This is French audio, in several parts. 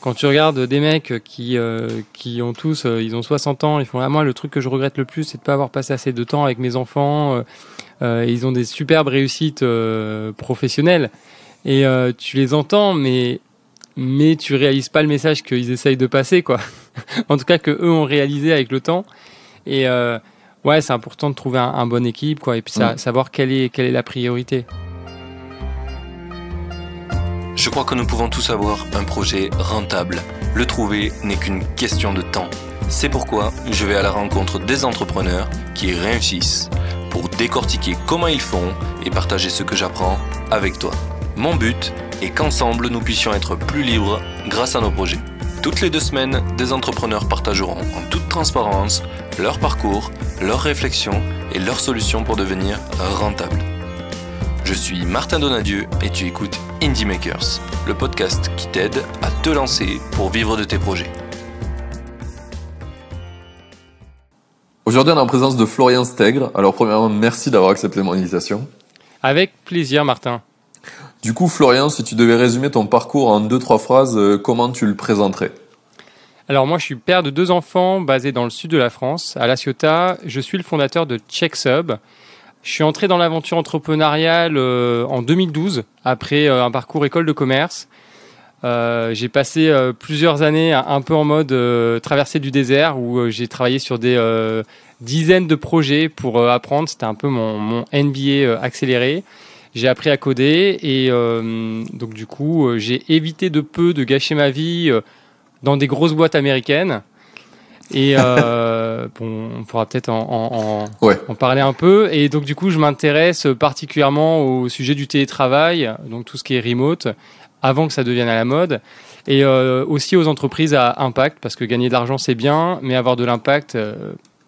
quand tu regardes des mecs qui, qui ont tous, ils ont 60 ans, ils font, ah, moi, le truc que je regrette le plus, c'est de pas avoir passé assez de temps avec mes enfants. ils ont des superbes réussites professionnelles. Et tu les entends, mais mais tu réalises pas le message qu'ils essayent de passer, quoi. en tout cas, que eux ont réalisé avec le temps. Et euh, ouais, c'est important de trouver un, bon équipe, quoi, et puis mm. savoir quelle est, quelle est la priorité. Je crois que nous pouvons tous avoir un projet rentable. Le trouver n'est qu'une question de temps. C'est pourquoi je vais à la rencontre des entrepreneurs qui réussissent pour décortiquer comment ils font et partager ce que j'apprends avec toi. Mon but est qu'ensemble nous puissions être plus libres grâce à nos projets. Toutes les deux semaines, des entrepreneurs partageront en toute transparence leur parcours, leurs réflexions et leurs solutions pour devenir rentables. Je suis Martin Donadieu et tu écoutes Indie Makers, le podcast qui t'aide à te lancer pour vivre de tes projets. Aujourd'hui, on est en présence de Florian Stegre. Alors, premièrement, merci d'avoir accepté mon invitation. Avec plaisir, Martin. Du coup, Florian, si tu devais résumer ton parcours en deux, trois phrases, euh, comment tu le présenterais? Alors moi, je suis père de deux enfants basés dans le sud de la France, à La Ciotat. Je suis le fondateur de CheckSub. Je suis entré dans l'aventure entrepreneuriale euh, en 2012, après euh, un parcours école de commerce. j'ai passé plusieurs années un peu en mode traversée du désert, où j'ai travaillé sur des dizaines de projets pour apprendre. C'était un peu mon, mon NBA accéléré j'ai appris à coder et euh, donc du coup euh, j'ai évité de peu de gâcher ma vie euh, dans des grosses boîtes américaines. Et bon, on pourra peut-être en, en, parler un peu. Et donc du coup, je m'intéresse particulièrement au sujet du télétravail, donc tout ce qui est remote, avant que ça devienne à la mode. Et aussi aux entreprises à impact, parce que gagner de l'argent c'est bien, mais avoir de l'impact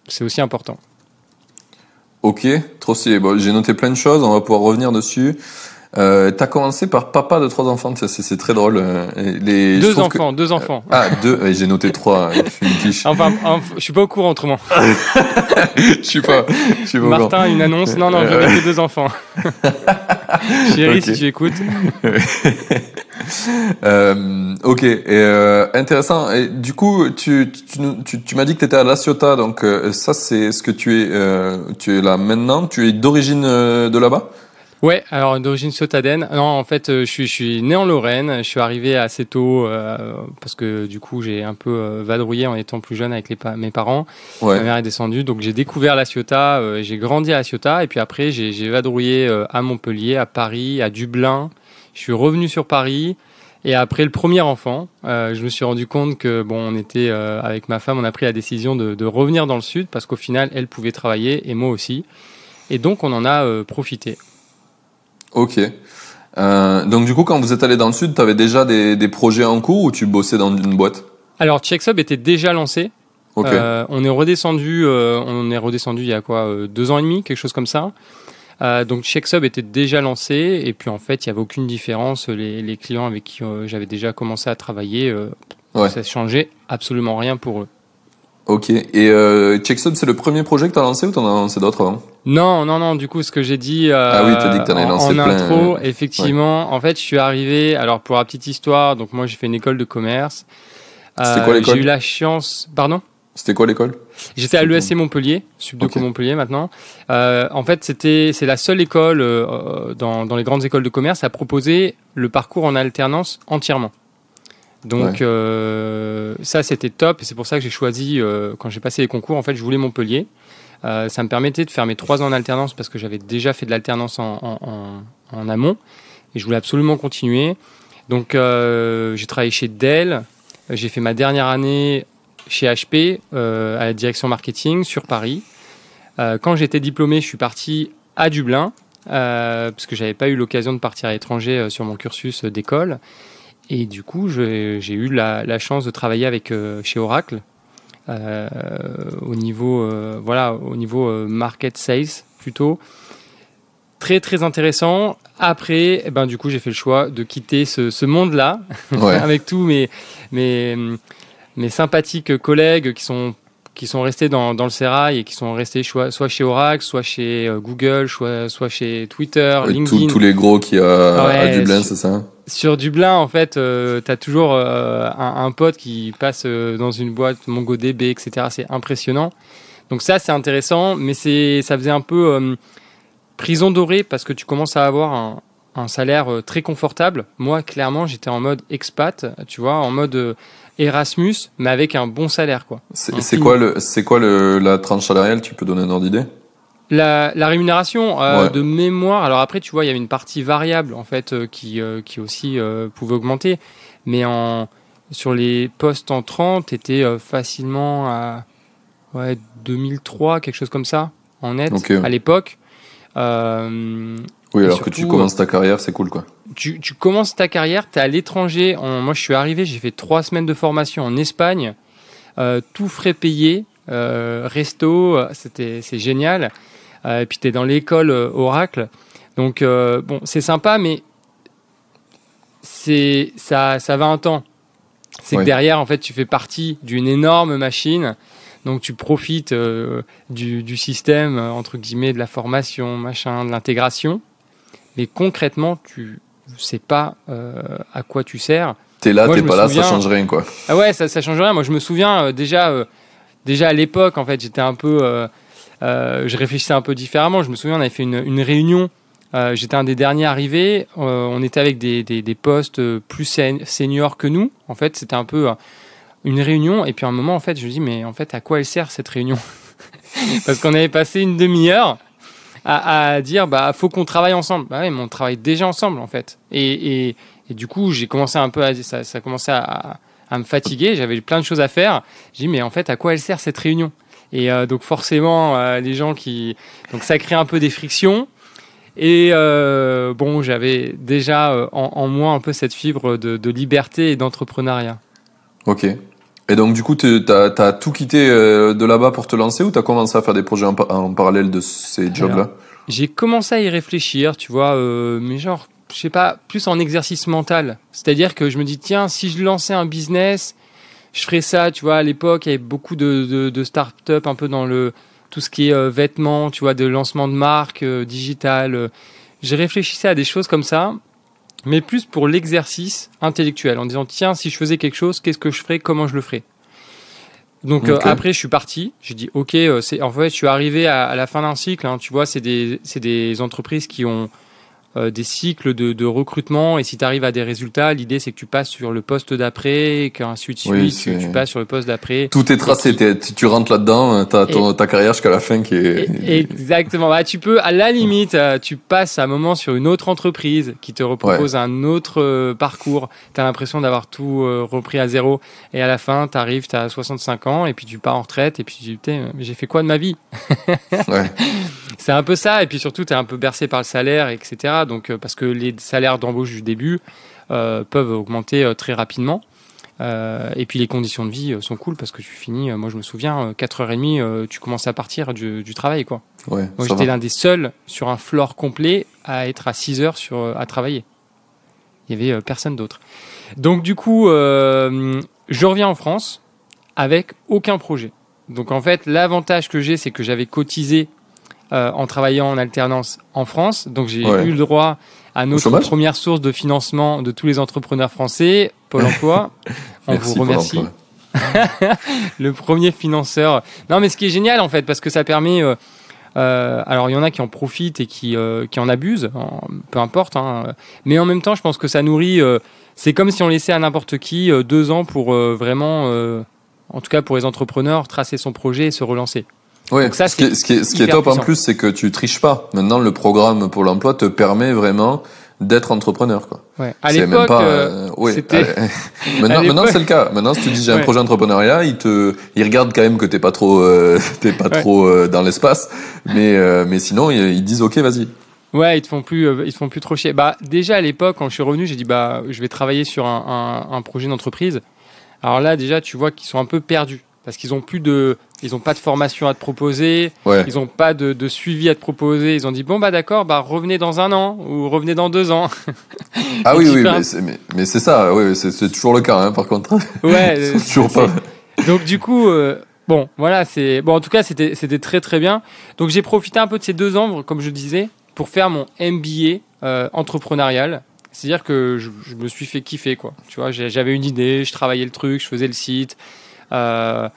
c'est aussi important. Ok, trop stylé. Bon, j'ai noté plein de choses, on va pouvoir revenir dessus. Euh, T'as commencé par papa de trois enfants, c'est très drôle. Euh, les, deux enfants, deux enfants. ah, deux, j'ai noté trois, je suis une quiche. Enfin, je suis pas au courant autrement. je suis pas, je suis pas Martin, une annonce, non, non, j'aurais que deux enfants. Chérie, si tu écoutes. euh, ok, et, euh, intéressant. Et du coup, tu, tu, tu, tu m'as dit que tu étais à La Ciotat, donc euh, ça c'est ce que tu es, euh, tu es là maintenant. Tu es d'origine de là-bas? Ouais, alors d'origine ciotadenne. Non, en fait, je suis, je suis né en Lorraine. Je suis arrivé assez tôt parce que du coup, j'ai un peu vadrouillé en étant plus jeune avec les mes parents. Ma mère est descendue, donc j'ai découvert La Ciotat. j'ai grandi à La Ciotat et puis après, j'ai vadrouillé à Montpellier, à Paris, à Dublin. Je suis revenu sur Paris. Et après le premier enfant, euh, je me suis rendu compte que bon, on était euh, avec ma femme, on a pris la décision de, de revenir dans le sud parce qu'au final, elle pouvait travailler et moi aussi. Et donc, on en a euh, profité. Ok. Euh, donc du coup, quand vous êtes allé dans le sud, tu avais déjà des, des, projets en cours ou tu bossais dans une boîte? Alors, CheckSub était déjà lancé. Okay. on est redescendu, on est redescendu il y a quoi, deux ans et demi, quelque chose comme ça. Euh, donc CheckSub était déjà lancé et puis en fait il n'y avait aucune différence. Les, clients avec qui euh, j'avais déjà commencé à travailler, euh, ça ne changeait absolument rien pour eux. Ok. Et euh, CheckSub, c'est le premier projet que tu as lancé ou tu en as lancé d'autres avant? Non, non, non. Du coup, ce que j'ai dit, ah oui, as dit que en, lancé en intro, effectivement, en fait, je suis arrivé. Alors, pour la petite histoire, donc moi, j'ai fait une école de commerce. C'était quoi l'école? J'ai eu la chance. Pardon? C'était quoi l'école? J'étais à l'ESC Montpellier, Subdeco Montpellier maintenant. Euh, en fait, c'était c'est la seule école euh, dans, dans, les grandes écoles de commerce à proposer le parcours en alternance entièrement. Donc euh, ça c'était top et c'est pour ça que j'ai choisi euh, quand j'ai passé les concours. En fait, je voulais Montpellier. Euh, ça me permettait de faire mes trois ans en alternance parce que j'avais déjà fait de l'alternance en, en, en, amont et je voulais absolument continuer. Donc j'ai travaillé chez Dell. J'ai fait ma dernière année chez HP à la direction marketing sur Paris. Quand j'étais diplômé, je suis parti à Dublin parce que j'avais pas eu l'occasion de partir à l'étranger sur mon cursus d'école. Et du coup, j'ai eu la, chance de travailler avec chez Oracle au niveau voilà au niveau market sales plutôt très très intéressant. Après, eh ben du coup, j'ai fait le choix de quitter ce, ce monde-là avec tous mes mes mes sympathiques collègues qui sont qui sont restés dans, dans le sérail et qui sont restés soit, soit chez Oracle, soit chez euh, Google, soit, soit chez Twitter, Ouais, LinkedIn. tous- tous les gros qui a à Dublin, c'est ça? Sur Dublin, en fait, tu as toujours euh, un, un pote qui passe euh, dans une boîte MongoDB, etc. C'est impressionnant. Donc ça, c'est intéressant, mais c'est, ça faisait un peu euh, prison dorée parce que tu commences à avoir un, un salaire euh, très confortable. Moi, clairement, j'étais en mode expat, tu vois, en mode euh, Erasmus, mais avec un bon salaire, quoi. C'est quoi, le, c'est quoi le, la tranche salariale Tu peux donner un ordre d'idée? La, la rémunération euh, Ouais. de mémoire, alors après, tu vois, il y avait une partie variable, en fait, euh, qui, euh, qui aussi pouvait augmenter, mais en, sur les postes en 30, t'étais euh, facilement à ouais, 2003, quelque chose comme ça, en net, à l'époque. Oui, alors que tu commences ta carrière, c'est cool, quoi. tu, tu commences ta carrière, tu es à l'étranger. En- Moi, je suis arrivé, j'ai fait trois semaines de formation en Espagne, euh, tout frais payé, euh, resto, c'était c'est génial. Euh, et puis tu es dans l'école euh, Oracle. Donc, euh, bon, c'est sympa, mais c'est ça, ça va un temps. C'est Ouais. que derrière, en fait, tu fais partie d'une énorme machine. Donc, tu profites euh, du, du système, euh, entre guillemets, de la formation, machin, de l'intégration. Mais concrètement, tu sais pas euh, à quoi tu sers. T'es là, t'es pas là, souviens- ça change rien, quoi. Ah ouais, ça, ça change rien. Moi, je me souviens déjà, déjà à l'époque, en fait, j'étais un peu, je réfléchissais un peu différemment. Je me souviens, on avait fait une, réunion. euh, j'étais un des derniers arrivés. euh, on était avec des, postes euh, plus sen- seniors que nous. En fait, c'était un peu euh, une réunion. Et puis à un moment, en fait, je me dis, mais en fait, à quoi elle sert cette réunion? Parce qu'on avait passé une demi-heure à, dire, bah, faut qu'on travaille ensemble. Bah ouais, mais on travaille déjà ensemble, en fait. Et, du coup, j'ai commencé un peu ça, ça commençait à, à me fatiguer. J'avais plein de choses à faire. J'ai dit, mais en fait, à quoi elle sert cette réunion? Et euh, donc, forcément, euh, les gens qui. Donc, ça crée un peu des frictions. Et euh, bon, j'avais déjà euh, en, en moi un peu cette fibre de, de liberté et d'entrepreneuriat. Ok. Et donc, du coup, t'as as tout quitté euh, de là-bas pour te lancer ou t'as commencé à faire des projets en, en parallèle de ces jobs-là? J'ai commencé à y réfléchir, tu vois, mais genre, je sais pas, plus en exercice mental. C'est-à-dire que je me dis, tiens, si je lançais un business, je ferais ça, tu vois, à l'époque, il y avait beaucoup de, de, de start-up un peu dans le, tout ce qui est euh, vêtements, tu vois, de lancement de marque, euh, digital. euh. J'ai réfléchissais à des choses comme ça, mais plus pour l'exercice intellectuel, en disant, tiens, si je faisais quelque chose, qu'est-ce que je ferais, comment je le ferais? Donc euh, après, je suis parti. J'ai dit, ok, euh, c'est en fait, je suis arrivé à, à la fin d'un cycle. hein, tu vois, c'est des, c'est des entreprises qui ont des cycles de, de recrutement. Et si tu arrives à des résultats, l'idée c'est que tu passes sur le poste d'après, et qu'ensuite de suite, Oui, tu, tu passes sur le poste d'après. Tout est tracé, tu tu rentres là-dedans, euh, t'as ton- ta carrière jusqu'à la fin qui est... Et- Exactement. Bah, tu peux, à la limite, euh, tu passes un moment sur une autre entreprise qui te propose un autre euh, parcours. Tu as l'impression d'avoir tout euh, repris à zéro. Et à la fin, tu arrives, tu as 65 ans, et puis tu pars en retraite, et puis tu dis, putain, mais j'ai fait quoi de ma vie? Ouais. C'est un peu ça. Et puis surtout, tu es un peu bercé par le salaire, etc. Donc, euh, parce que les salaires d'embauche du début euh, peuvent augmenter euh, très rapidement. Et puis les conditions de vie sont cool parce que tu finis, moi je me souviens, euh, 4h30, euh, tu commences à partir du, du travail. quoi. Ouais, Moi, j'étais l'un des seuls sur un floor complet à être à 6 heures sur, euh, à travailler. Il y avait personne d'autre. Donc, du coup, euh, je reviens en France avec aucun projet. Donc, en fait, l'avantage que j'ai, c'est que j'avais cotisé en travaillant en alternance en France. Donc, j'ai Ouais. eu le droit à notre première source de financement de tous les entrepreneurs français, Pôle emploi. On Merci vous remercie le premier financeur. Non, mais ce qui est génial en fait, parce que ça permet. euh, euh, alors, il y en a qui en profitent et qui, euh, qui en abusent, en- peu importe. hein. mais en même temps, je pense que ça nourrit. euh, c'est comme si on laissait à n'importe qui euh, deux ans pour euh, vraiment, euh, en tout cas pour les entrepreneurs, tracer son projet et se relancer. Donc ça, ce qui est, ce qui est, ce qui est hyper top en plus, c'est que tu triches pas. Maintenant, le programme pour l'emploi te permet vraiment d'être entrepreneur. Quoi. Ouais. À l'époque, pas, euh, oui, c'était- maintenant, c'est le cas. Maintenant, si tu dis j'ai un projet entrepreneuriat, ils te, ils regardent quand même que t'es pas trop, euh, t'es pas Ouais. trop euh, dans l'espace. Mais, euh, mais sinon, ils, ils disent ok, vas-y. Ouais, ils te font plus, ils te font plus trop chier. Bah déjà à l'époque, quand je suis revenu, j'ai dit bah je vais travailler sur un, un- un projet d'entreprise. Alors là déjà, tu vois qu'ils sont un peu perdus parce qu'ils ont plus de, ils ont pas de formation à te proposer, Ouais. ils ont pas de, de suivi à te proposer. Ils ont dit bon bah d'accord, bah revenez dans un an ou revenez dans deux ans. Ah oui, oui, mais c'est, mais, mais c'est ça. Oui, c'est, c'est toujours le cas. Hein, par contre, Ouais. Toujours pas. Donc du coup, euh, Bon, voilà, c'est bon. En tout cas, c'était c'était très très bien. Donc j'ai profité un peu de ces deux ans, comme je disais, pour faire mon MBA euh, entrepreneurial. C'est-à-dire que je, je me suis fait kiffer, quoi. Tu vois, j'avais une idée, je travaillais le truc, je faisais le site, euh,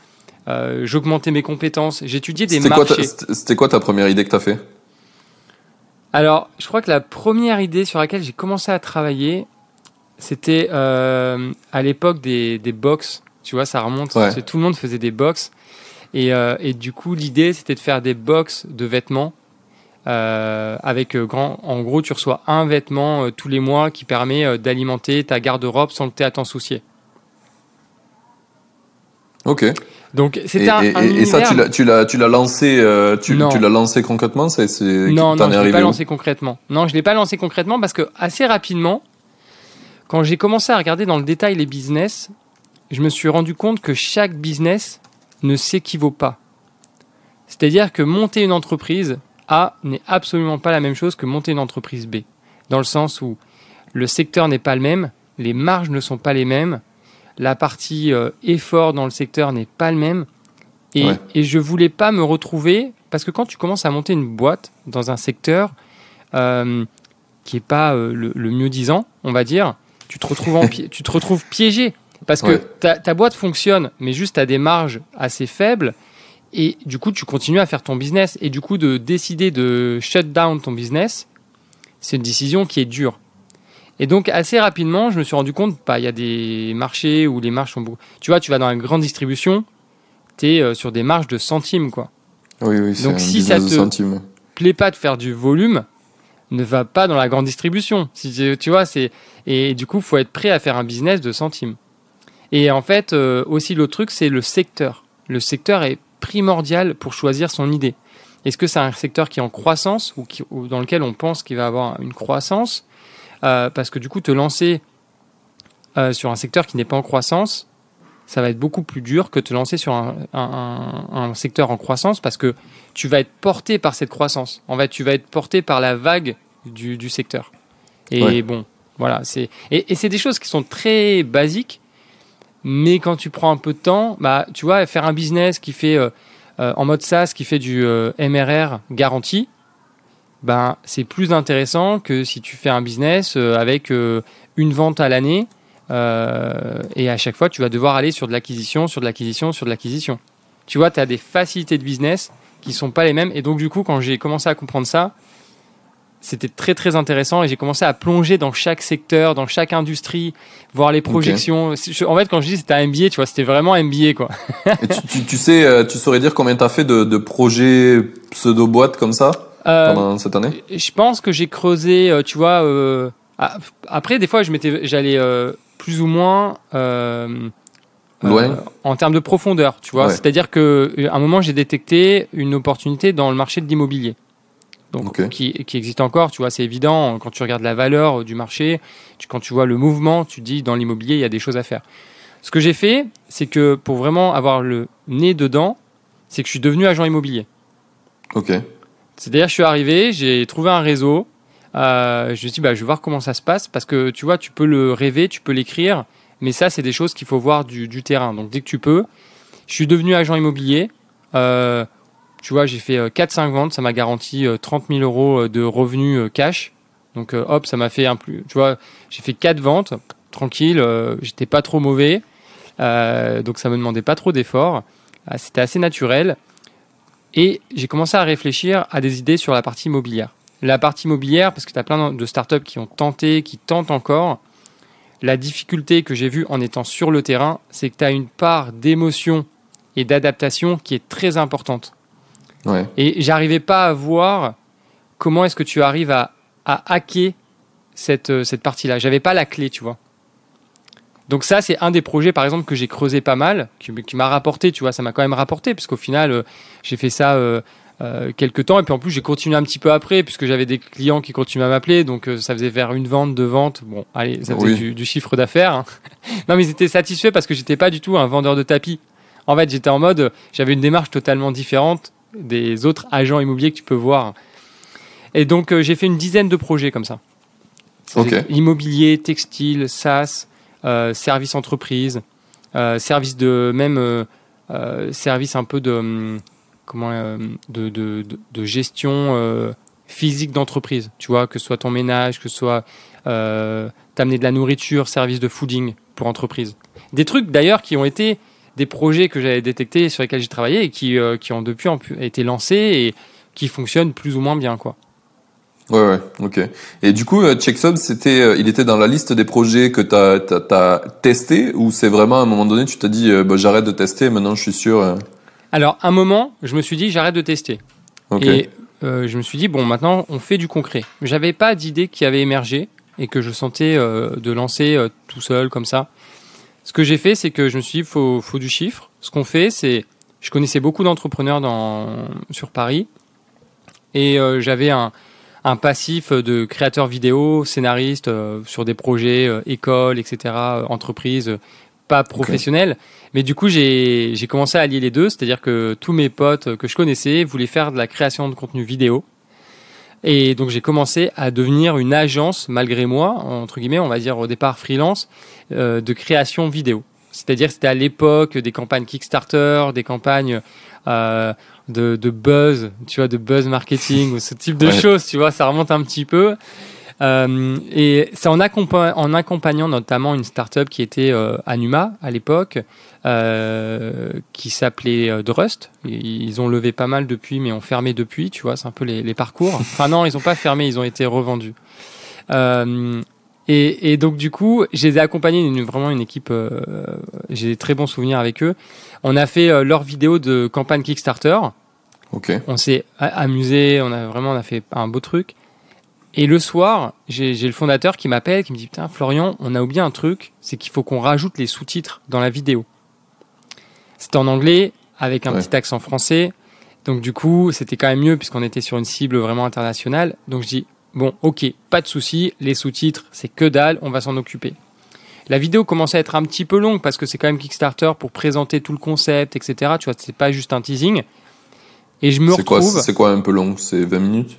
euh, j'augmentais mes compétences, j'étudiais des marchés. c'était quoi ta première idée que t'as fait? Alors, je crois que la première idée sur laquelle j'ai commencé à travailler, c'était euh, à l'époque des, des box. Tu vois, ça remonte. Ouais. Tout le monde faisait des box. Et, euh, et du coup, l'idée, c'était de faire des box de vêtements. euh, avec grand, en gros, tu reçois un vêtement tous les mois qui permet d'alimenter ta garde-robe sans que tu aies à t'en soucier. Ok. Donc, c'était et, un, et- un et ça, tu l'as, tu l'as, tu l'as lancé, euh, tu, Non. tu l'as lancé concrètement, c'est, c'est, Non, non, je l'ai pas lancé concrètement. Non, je l'ai pas lancé concrètement parce que assez rapidement, quand j'ai commencé à regarder dans le détail les business, je me suis rendu compte que chaque business ne s'équivaut pas. C'est-à-dire que monter une entreprise A n'est absolument pas la même chose que monter une entreprise B. Dans le sens où le secteur n'est pas le même, les marges ne sont pas les mêmes, la partie euh, effort dans le secteur n'est pas le même. Et, Ouais. et je voulais pas me retrouver, parce que quand tu commences à monter une boîte dans un secteur euh, qui est pas euh, le, le mieux disant, on va dire, tu te retrouves, en tu te retrouves piégé. Parce que ta, ta boîte fonctionne, mais juste à des marges assez faibles. Et du coup, tu continues à faire ton business. Et du coup, de décider de shut down ton business, c'est une décision qui est dure. Et donc, assez rapidement, je me suis rendu compte, bah, il y a des marchés où les marges sont beaucoup. Tu vois, tu vas dans la grande distribution, tu es sur des marges de centimes, quoi. Oui, oui, Donc, si ça te- centimes. plaît pas de faire du volume, ne va pas dans la grande distribution. Si tu, tu vois, c'est et du coup, faut être prêt à faire un business de centimes. Et en fait, euh, aussi l'autre truc, c'est le secteur. Le secteur est primordial pour choisir son idée. Est-ce que c'est un secteur qui est en croissance ou, qui- ou dans lequel on pense qu'il va avoir une croissance? Euh, Parce que du coup, te lancer euh, sur un secteur qui n'est pas en croissance, ça va être beaucoup plus dur que te lancer sur un, un- un- un secteur en croissance parce que tu vas être porté par cette croissance. En fait, tu vas être porté par la vague du, du secteur. Et Ouais. bon, voilà, c'est et, et c'est des choses qui sont très basiques, mais quand tu prends un peu de temps, bah, tu vois, faire un business qui fait euh, euh, en mode SaaS, qui fait du euh, MRR garanti, ben c'est plus intéressant que si tu fais un business euh, avec euh, une vente à l'année euh, et à chaque fois tu vas devoir aller sur de l'acquisition, sur de l'acquisition, sur de l'acquisition. Tu vois, tu as des facilités de business qui sont pas les mêmes et donc du coup quand j'ai commencé à comprendre ça, c'était très très intéressant et j'ai commencé à plonger dans chaque secteur, dans chaque industrie, voir les projections. Je- En fait, quand je dis c'était un MBA, tu vois, c'était vraiment un MBA quoi. Et tu, tu, tu sais, tu saurais dire combien t'as fait de, de projets pseudo-boîtes comme ça? Pendant cette année? je pense que j'ai creusé, euh, tu vois. euh, ah, après, des fois, je m'étais, j'allais euh, plus ou moins euh, Loin euh, en termes de profondeur, tu vois. Ouais. C'est-à-dire que euh, à un moment, j'ai détecté une opportunité dans le marché de l'immobilier. Donc, qui, qui existe encore, tu vois, c'est évident. Quand tu regardes la valeur euh, du marché, tu- quand tu vois le mouvement, tu dis dans l'immobilier, il y a des choses à faire. Ce que j'ai fait, c'est que pour vraiment avoir le nez dedans, c'est que je suis devenu agent immobilier. Ok. C'est-à-dire, je suis arrivé, j'ai trouvé un réseau. euh, je me suis dit, bah, je vais voir comment ça se passe parce que tu vois, tu peux le rêver, tu peux l'écrire, mais ça, c'est des choses qu'il faut voir du, terrain. Donc, dès que tu peux, je suis devenu agent immobilier. Euh, tu vois, j'ai fait euh, 4-5 ventes, ça m'a garanti euh, 30 000 euros euh, de revenus euh, cash. Donc, euh, hop, ça m'a fait un plus. Tu vois, j'ai fait 4 ventes, tranquille, euh, j'étais pas trop mauvais. Euh, donc, ça me demandait pas trop d'efforts. Ah, C'était assez naturel. Et j'ai commencé à réfléchir à des idées sur la partie immobilière. La partie immobilière, parce que tu as plein de startups qui ont tenté, qui tentent encore. La difficulté que j'ai vue en étant sur le terrain, c'est que tu as une part d'émotion et d'adaptation qui est très importante. Ouais. Et j'arrivais pas à voir comment est-ce que tu arrives à, à hacker cette, euh, cette partie-là. J'avais pas la clé, tu vois. Donc ça, c'est un des projets, par exemple, que j'ai creusé pas mal, qui, qui m'a rapporté, tu vois, ça m'a quand même rapporté, puisqu'au final, euh, j'ai fait ça euh, euh, quelques temps, et puis en plus, j'ai continué un petit peu après, puisque j'avais des clients qui continuaient à m'appeler, donc ça faisait vers une vente, deux ventes, bon, allez, ça faisait Oui. du, du chiffre d'affaires. hein. non, mais ils étaient satisfaits parce que j'étais pas du tout un vendeur de tapis. En fait, j'étais en mode, j'avais une démarche totalement différente des autres agents immobiliers que tu peux voir. Et donc, j'ai fait une dizaine de projets comme ça. Immobilier, textile, SaaS, service entreprise, euh, service de même euh, euh, service un peu de hum, comment euh, de, de, gestion euh, physique d'entreprise. Tu vois, que ce soit ton ménage, que ce soit euh, t'amener de la nourriture, service de fooding pour entreprise. Des trucs d'ailleurs qui ont été des projets que j'avais détectés sur lesquels j'ai travaillé et qui, euh, qui ont depuis été lancés et qui fonctionnent plus ou moins bien quoi. Ouais, ouais, ok. Et du coup, euh, Checksum, c'était, euh, il était dans la liste des projets que tu as, testé ou c'est vraiment à un moment donné, tu t'as dit, euh, bah, j'arrête de tester, maintenant je suis sûr. Alors, un moment, je me suis dit, j'arrête de tester. Ok. Et euh, je me suis dit, bon, maintenant, on fait du concret. J'avais pas d'idée qui avait émergé et que je sentais euh, de lancer euh, tout seul, comme ça. Ce que j'ai fait, c'est que je me suis dit, faut, faut du chiffre. Ce qu'on fait, c'est. Je connaissais beaucoup d'entrepreneurs dans, sur Paris et j'avais un, un passif de créateur vidéo, scénariste euh, sur des projets, euh, écoles, etc., euh, entreprises, euh, pas professionnelles. Mais du coup, j'ai commencé à allier les deux, c'est-à-dire que tous mes potes que je connaissais voulaient faire de la création de contenu vidéo. Et donc, j'ai commencé à devenir une agence, malgré moi, entre guillemets, on va dire au départ freelance, euh, de création vidéo. C'est-à-dire que c'était à l'époque des campagnes Kickstarter, des campagnes euh, de, de buzz, tu vois, de buzz marketing ou ce type de Ouais. choses, tu vois, ça remonte un petit peu. Euh, et c'est en, en accompagnant notamment une startup qui était euh, Anuma à l'époque, euh, qui s'appelait euh, Drust. Ils ils ont levé pas mal depuis, mais ont fermé depuis, tu vois, c'est un peu les, les parcours. Enfin non, ils n'ont pas fermé, ils ont été revendus. Et, et donc du coup, je les ai accompagnés, une, vraiment une équipe, euh, j'ai des très bons souvenirs avec eux. On a fait euh, leur vidéo de campagne Kickstarter Ok. on s'est amusé, on a vraiment on a fait un beau truc. Et le soir, j'ai j'ai le fondateur qui m'appelle, qui me dit Putain, Florian, on a oublié un truc, c'est qu'il faut qu'on rajoute les sous-titres dans la vidéo. C'était en anglais, avec un Ouais. petit accent français. Donc, du coup, c'était quand même mieux, puisqu'on était sur une cible vraiment internationale. Donc, je dis Bon, ok, pas de souci, les sous-titres, c'est que dalle, on va s'en occuper. La vidéo commençait à être un petit peu longue parce que c'est quand même Kickstarter pour présenter tout le concept, etc. Tu vois, c'est pas juste un teasing. Et je me retrouve. c'est quoi un peu long? C'est 20 minutes?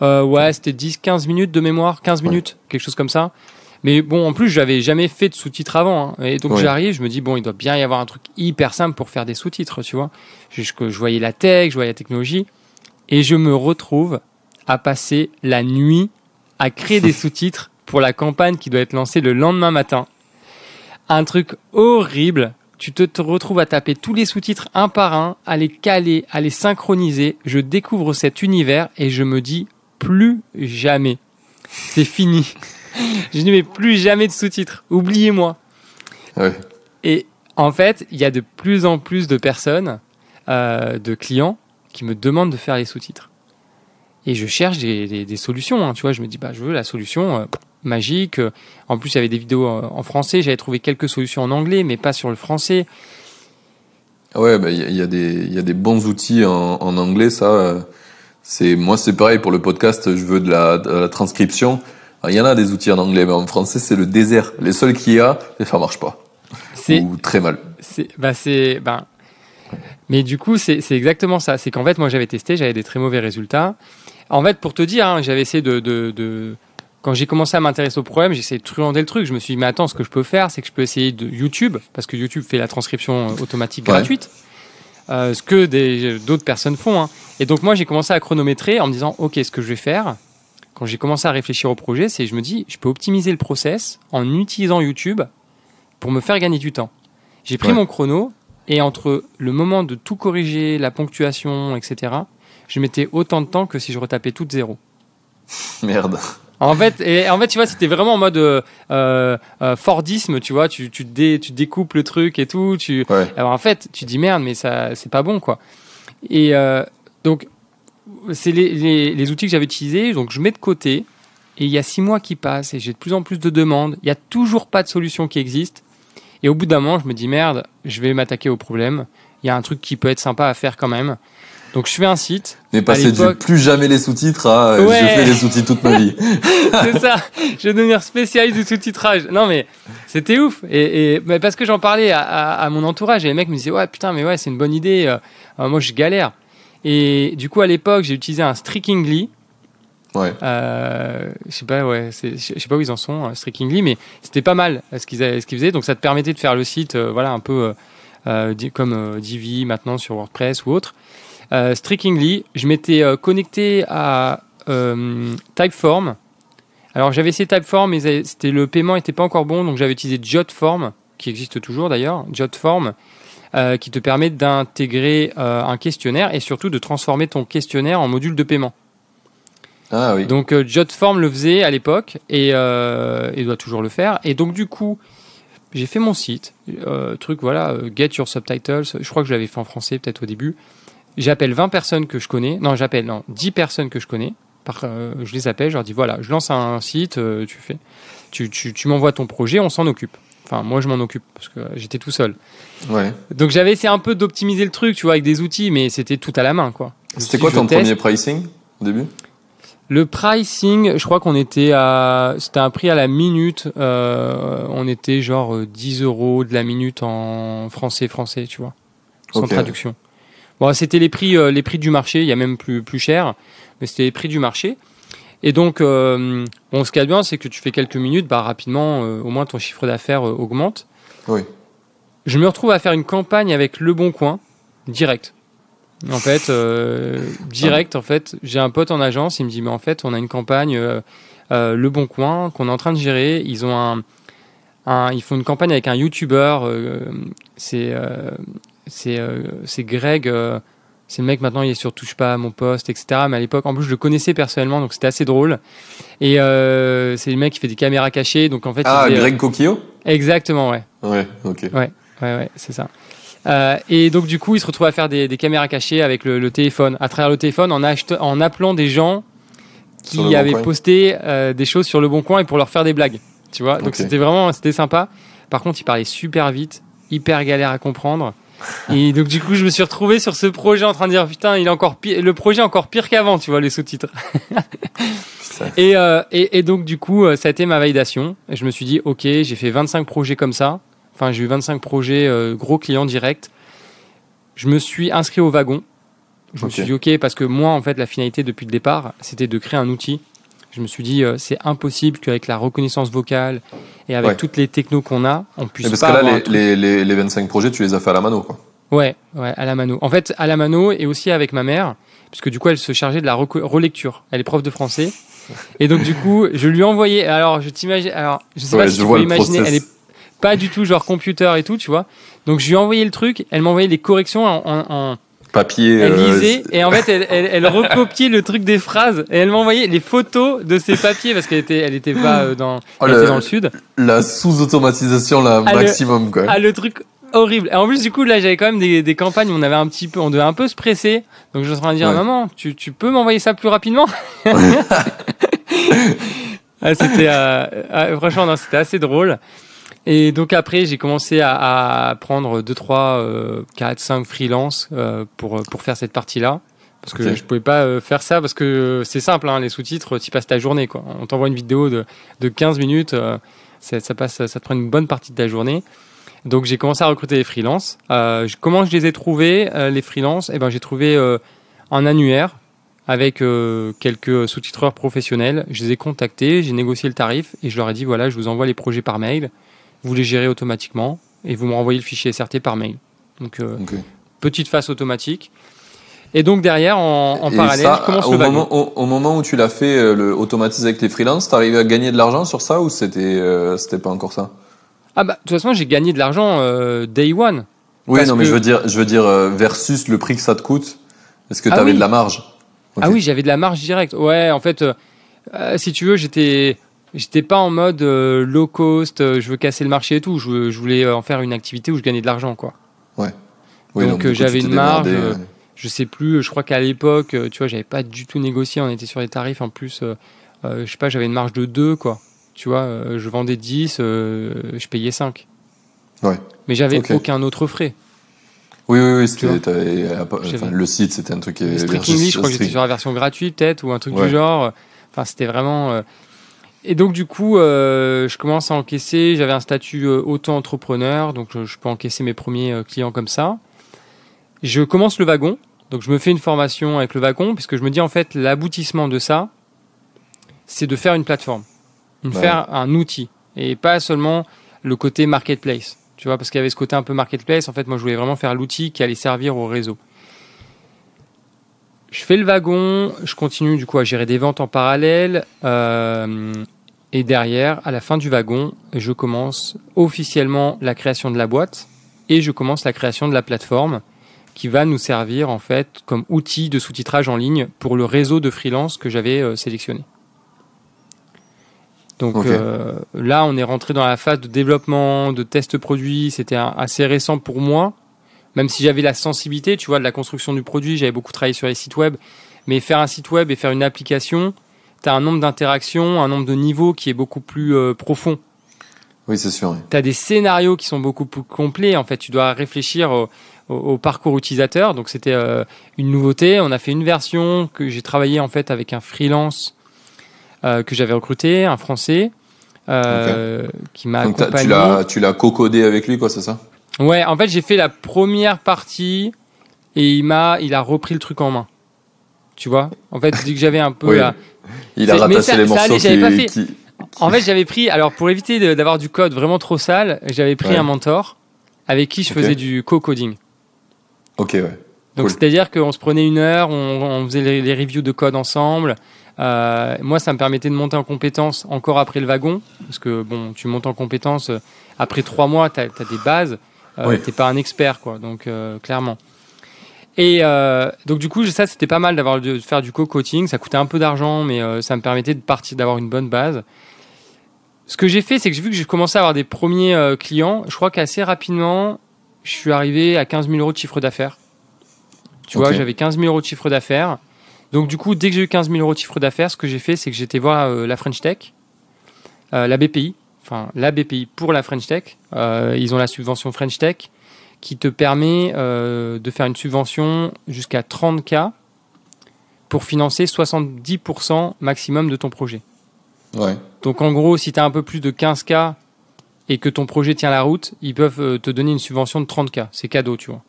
Euh, ouais, c'était 10-15 minutes de mémoire, 15 Ouais. minutes, quelque chose comme ça. Mais bon, en plus, j'avais jamais fait de sous-titres avant. hein. Et donc Ouais. j'arrive, je me dis, bon, il doit bien y avoir un truc hyper simple pour faire des sous-titres, tu vois. Je, je- je voyais la tech, je voyais la technologie. Et je me retrouve à passer la nuit à créer des sous-titres pour la campagne qui doit être lancée le lendemain matin. Un truc horrible. Tu te, te retrouves à taper tous les sous-titres un par un, à les caler, à les synchroniser. Je découvre cet univers et je me dis plus jamais. C'est fini. je dis mais plus jamais de sous-titres. Oubliez-moi. Ouais. Et en fait, il y a de plus en plus de personnes, euh, de clients, qui me demandent de faire les sous-titres. Et je cherche des, des- des solutions. hein, tu vois, je me dis, bah, je veux la solution euh, magique. Euh, En plus, il y avait des vidéos euh, en français. J'avais trouvé quelques solutions en anglais, mais pas sur le français. Ah Ouais, bah, il y, a- y, a y a des bons outils en, en anglais, ça. C'est moi, c'est pareil pour le podcast. Je veux de la, de la transcription. Il y en a des outils en anglais, mais en français, c'est le désert. Les seuls qu'il y a, ça marche pas. Ou très mal. C'est, bah c'est, ben, mais du coup, c'est, c'est exactement ça. C'est qu'en fait, moi, j'avais testé, j'avais des très mauvais résultats. En fait, pour te dire, hein, j'avais essayé de, de, de- quand j'ai commencé à m'intéresser au problème, j'ai essayé de truander le truc. Je me suis dit, mais attends, ce que je peux faire, c'est que je peux essayer de YouTube, parce que YouTube fait la transcription euh, automatique Ouais. gratuite, euh, ce que d'autres personnes font. hein. Et donc, moi, j'ai commencé à chronométrer en me disant, ok, ce que je vais faire, quand j'ai commencé à réfléchir au projet, c'est je me dis, je peux optimiser le process en utilisant YouTube pour me faire gagner du temps. J'ai pris Ouais. mon chrono et entre le moment de tout corriger, la ponctuation, etc., je mettais autant de temps que si je retapais tout de zéro. Merde. En fait, et en fait, tu vois, c'était vraiment en mode euh, euh, euh, Fordisme, tu vois, tu, tu, dé- tu découpes le truc et tout. Tu... Ouais. Alors en fait, tu dis merde, mais ça, c'est pas bon, quoi. Et euh, donc, c'est les, les, les outils que j'avais utilisés, donc je mets de côté. Et il y a six mois qui passent et j'ai de plus en plus de demandes. Il y a toujours pas de solution qui existe. Et au bout d'un moment, je me dis merde, je vais m'attaquer au problème. Il y a un truc qui peut être sympa à faire quand même. Donc je fais un site. Mais passer du plus jamais les sous-titres à euh, Ouais. je fais les sous-titres toute ma vie. c'est ça. Je vais devenir spécialiste du sous-titrage. Non, mais c'était ouf. Et, et- mais parce que j'en parlais à, à- à mon entourage et les mecs me disaient ouais putain mais ouais c'est une bonne idée. Euh, moi je galère. Et du coup à l'époque j'ai utilisé un Strikingly. Ouais. Euh, je sais pas ouais, je sais pas où ils en sont euh, Strikingly, mais c'était pas mal ce qu'ils avaient- ce qu'ils faisaient. Donc ça te permettait de faire le site euh, voilà un peu comme Divi maintenant sur WordPress ou autre. Euh, Strikingly, je m'étais euh, connecté à euh, Typeform. Alors j'avais essayé Typeform, mais c'était le paiement n'était pas encore bon, donc j'avais utilisé Jotform, qui existe toujours d'ailleurs, Jotform, euh, qui te permet d'intégrer un questionnaire et surtout de transformer ton questionnaire en module de paiement. Ah oui. Donc Jotform le faisait à l'époque et, et doit toujours le faire. Et donc du coup, j'ai fait mon site, truc voilà, get your subtitles. Je crois que je l'avais fait en français peut-être au début. J'appelle 20 personnes que je connais. Non, j'appelle non 10 personnes que je connais. Par, euh, je les appelle, je leur dis voilà, je lance un site, euh, tu fais, tu, tu, tu m'envoies ton projet, on s'en occupe. Enfin, moi je m'en occupe parce que j'étais tout seul. Ouais. Donc j'avais essayé un peu d'optimiser le truc, tu vois, avec des outils, mais c'était tout à la main, quoi. C'était quoi ton teste. premier pricing au début? Le pricing, je crois qu'on était à. C'était un prix à la minute. euh, on était genre euh, 10 euros de la minute en français-français, tu vois. Sans traduction. Bon, c'était les prix, euh, les prix du marché. Il y a même plus, plus cher. Mais c'était les prix du marché. Et donc, euh, bon, ce qu'il y a de bien, c'est que tu fais quelques minutes, bah, rapidement, euh, au moins ton chiffre d'affaires euh, augmente. Oui. Je me retrouve à faire une campagne avec Le Bon Coin, direct. En fait, direct, en fait, j'ai un pote en agence, il me dit, mais en fait, on a une campagne, Le Bon Coin, qu'on est en train de gérer. Ils ont un, un- ils font une campagne avec un YouTuber, c'est, c'est, euh, c'est Greg, euh, c'est le mec maintenant, il est sur Touche pas à mon poste, etc. Mais à l'époque, en plus, je le connaissais personnellement, donc c'était assez drôle. Et euh, c'est le mec qui fait des caméras cachées, donc en fait, Ah, faisait- Greg Coquillot exactement, ouais. Ouais, ok. Ouais, ouais, c'est ça. Euh, et donc, du coup, il se retrouve à faire des, des caméras cachées avec le, le téléphone, à travers le téléphone, en, en appelant des gens qui Bon avaient Coin. posté euh, des choses sur le bon coin et pour leur faire des blagues. Tu vois, donc c'était vraiment c'était sympa. Par contre, il parlait super vite, hyper galère à comprendre. Et donc, du coup, je me suis retrouvé sur ce projet en train de dire putain, il est encore pire, le projet est encore pire qu'avant, tu vois, les sous-titres. Et, euh, et, et donc, du coup, euh, ça a été ma validation. Et je me suis dit, OK, j'ai fait 25 projets comme ça. Enfin, j'ai eu 25 projets euh, gros clients directs. Je me suis inscrit au wagon. Je me suis dit, OK, parce que moi, en fait, la finalité depuis le départ, c'était de créer un outil. Je me suis dit, euh, c'est impossible qu'avec la reconnaissance vocale et avec Ouais. toutes les technos qu'on a, on puisse Et parce pas que là, avoir les, les, les, les 25 projets, tu les as fait à la mano, quoi. Ouais, ouais, à la mano. En fait, à la mano et aussi avec ma mère, puisque du coup, elle se chargeait de la relecture. Elle est prof de français. Et donc, du coup, je lui ai envoyé. Alors, je t'imagine. Alors, je sais Ouais, pas si tu peux imaginer. process. Elle est pas du tout genre computer et tout, tu vois. Donc, je lui ai envoyé le truc. Elle m'a envoyé les corrections en. en- en- Papier. elle euh, lisait et en fait, elle, elle, elle recopiait le truc des phrases et elle m'a envoyé les photos de ses papiers parce qu'elle était, elle était pas euh, dans, Oh, elle le- était dans le sud. La sous-automatisation, là, Ah, le- maximum, quoi. Ah, le truc horrible. Et en plus, du coup, là, j'avais quand même des, des campagnes où on avait un petit peu, on devait un peu se presser. Donc, je suis en train de dire, Ouais. maman, tu, tu peux m'envoyer ça plus rapidement? ah, c'était, euh, ah, franchement, non, c'était assez drôle. Et donc, après, j'ai commencé à, à prendre 2, 3, 4, 5 freelance, euh, pour, pour faire cette partie-là. Parce que Ok. je pouvais pas euh, faire ça parce que c'est simple, hein, les sous-titres, tu passes ta journée, quoi. On t'envoie une vidéo de, de 15 minutes, euh, ça, ça passe, ça te prend une bonne partie de ta journée. Donc j'ai commencé à recruter les freelances. Euh, comment je les ai trouvés, euh, les freelances? Eh ben, J'ai trouvé euh, un annuaire avec euh, quelques sous-titreurs professionnels. Je les ai contactés, j'ai négocié le tarif et je leur ai dit voilà, je vous envoie les projets par mail, vous les gérez automatiquement et vous me renvoyez le fichier SRT par mail. Donc euh, petite phase automatique. Et donc derrière, en, en parallèle, ça, je commence au le wagon. moment, au, au moment où tu l'as fait, euh, le automatise avec les freelances, t'arrivais à gagner de l'argent sur ça ou c'était euh, c'était pas encore ça? Ah bah de toute façon, j'ai gagné de l'argent euh, day one. Oui, non, mais que- je veux dire, je veux dire versus le prix que ça te coûte. Est-ce que Ah t'avais oui. de la marge? Ah oui, j'avais de la marge directe. Ouais, en fait, si tu veux, j'étais, j'étais pas en mode euh, low cost. euh, je veux casser le marché et tout. Je, je voulais euh, en faire une activité où je gagnais de l'argent, quoi. Oui, donc, j'avais une marge, Je sais plus. Je crois qu'à l'époque, tu vois, j'avais pas du tout négocié. On était sur des tarifs en plus. je sais pas, j'avais une marge de 2, quoi. Tu vois, je vendais 10, euh, je payais 5. Ouais. Mais j'avais aucun autre frais. Oui, oui, oui, c'était, enfin, le site, c'était un truc qui est je crois que j'étais sur la version gratuite, peut-être, ou un truc Ouais. du genre. Enfin, c'était vraiment. euh, Et donc, du coup, euh, je commence à encaisser. J'avais un statut euh, auto-entrepreneur, donc je, je peux encaisser mes premiers euh, clients comme ça. Je commence le wagon, donc je me fais une formation avec le wagon, puisque je me dis en fait, l'aboutissement de ça, c'est de faire une plateforme, de faire un outil, et pas seulement le côté marketplace. Tu vois, parce qu'il y avait ce côté un peu marketplace. En fait, moi, je voulais vraiment faire l'outil qui allait servir au réseau. Je fais le wagon, je continue du coup à gérer des ventes en parallèle. euh, et derrière, à la fin du wagon, je commence officiellement la création de la boîte et je commence la création de la plateforme qui va nous servir en fait comme outil de sous-titrage en ligne pour le réseau de freelance que j'avais euh, sélectionné. Donc euh, là, on est rentré dans la phase de développement, de test produit. C'était assez récent pour moi, même si j'avais la sensibilité, tu vois, de la construction du produit. J'avais beaucoup travaillé sur les sites web, mais faire un site web et faire une application, tu as un nombre d'interactions, un nombre de niveaux qui est beaucoup plus euh, profond Oui, c'est sûr. oui. tu as des scénarios qui sont beaucoup plus complets. En fait, tu dois réfléchir au, au- au parcours utilisateur. Donc, c'était euh, une nouveauté. On a fait une version que j'ai travaillé en fait avec un freelance euh, que j'avais recruté, un Français, qui m'a accompagné. l'as, tu l'as co-codé avec lui, quoi, c'est ça? Ouais, en fait, j'ai fait la première partie et il m'a, il a repris le truc en main. Tu vois? En fait, dès que j'avais un peu Oui. la, Il a ratassé ça- les ça morceaux allait, j'avais qui- pas fait. qui- En fait, j'avais pris, alors pour éviter d'avoir du code vraiment trop sale, j'avais pris Ouais. un mentor avec qui je faisais du co-coding. Ok, ouais. Donc Cool. c'est-à-dire qu'on se prenait une heure, on, on faisait les, les reviews de code ensemble. Euh, moi, ça me permettait de monter en compétence encore après le wagon, parce que bon, tu montes en compétence euh, après trois mois, tu as, des bases. Euh, Oui. T'es pas un expert, quoi. Donc euh, clairement. Et euh, donc du coup, ça c'était pas mal d'avoir de faire du co-coaching. Ça coûtait un peu d'argent, mais euh, ça me permettait de partir, d'avoir une bonne base. Ce que j'ai fait, c'est que j'ai vu que j'ai commencé à avoir des premiers clients. Je crois qu'assez rapidement, je suis arrivé à 15 000 euros de chiffre d'affaires. Tu vois, j'avais 15 000 euros de chiffre d'affaires. Donc du coup, dès que j'ai eu 15 000 euros de chiffre d'affaires, ce que j'ai fait, c'est que j'étais voir euh, la French Tech, euh, la BPI, enfin la BPI pour la French Tech. Euh, ils ont la subvention French Tech qui te permet euh, de faire une subvention jusqu'à 30K pour financer 70% maximum de ton projet. Ouais. Donc en gros, si tu as un peu plus de 15K et que ton projet tient la route, ils peuvent euh, te donner une subvention de 30K. C'est cadeau, tu vois.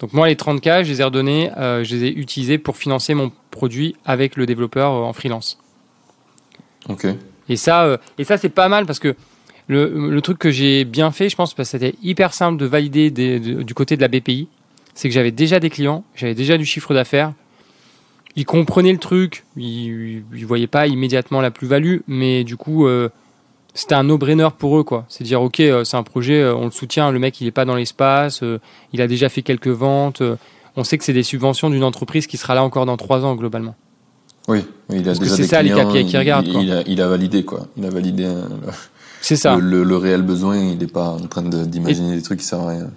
Donc moi, les 30K, je les ai redonnés, euh, je les ai utilisés pour financer mon produit avec le développeur en freelance. Ok. Et ça, euh, et ça c'est pas mal parce que le, truc que j'ai bien fait, je pense, parce que c'était hyper simple de valider du côté de la BPI, c'est que j'avais déjà des clients, j'avais déjà du chiffre d'affaires. Ils comprenaient le truc, ils, ils voyaient pas immédiatement la plus-value, mais du coup, euh, c'était un no-brainer pour eux, quoi. C'est dire, ok, euh, c'est un projet, on le soutient, le mec, il est pas dans l'espace, il a déjà fait quelques ventes. on sait que c'est des subventions d'une entreprise qui sera là encore dans trois ans, globalement. Oui, oui, il a Parce que c'est ça, les KPI qui il- regardent, Il, a, il a validé, quoi. Il a validé hein, C'est ça. le, le, le réel besoin. Il n'est pas en train de- d'imaginer des trucs qui servent à rien.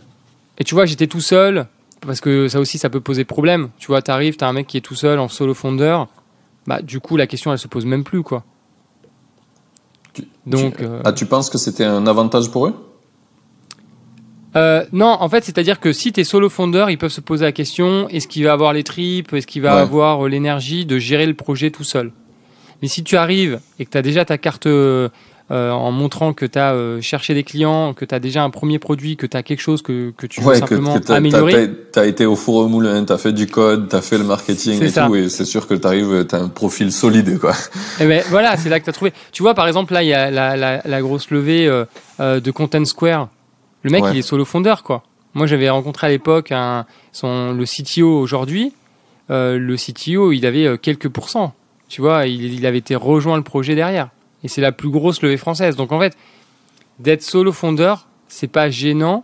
Et tu vois, j'étais tout seul, parce que ça aussi, ça peut poser problème. Tu vois, t'arrives, t'as un mec qui est tout seul en solo founder. Bah, du coup, la question, elle se pose même plus, quoi. Tu- Donc, tu, euh, ah, tu penses que c'était un avantage pour eux? Euh, non, en fait, c'est-à-dire que si t'es solo founder, ils peuvent se poser la question est-ce qu'il va avoir les tripes Est-ce qu'il va Ouais. avoir euh, l'énergie de gérer le projet tout seul? Mais si tu arrives et que t'as déjà ta carte euh, en montrant que t'as euh, cherché des clients, que t'as déjà un premier produit, que t'as quelque chose que, que tu veux Ouais, simplement que t'as, améliorer. t'as, t'as été au four au moulin, t'as fait du code, t'as fait le marketing et ça. tout, et c'est sûr que t'arrives, t'as un profil solide, quoi. Eh ben, voilà, c'est là que tu as trouvé. Tu vois, par exemple, là, il y a la, la- la grosse levée de Content Square. Le mec, Ouais. il est solo fondeur, quoi. Moi, j'avais rencontré à l'époque un, son, le CTO aujourd'hui. Euh, le CTO, il avait euh, quelques pourcents. Tu vois, il, il avait été rejoint le projet derrière. Et c'est la plus grosse levée française. Donc, en fait, d'être solo fondeur, c'est pas gênant.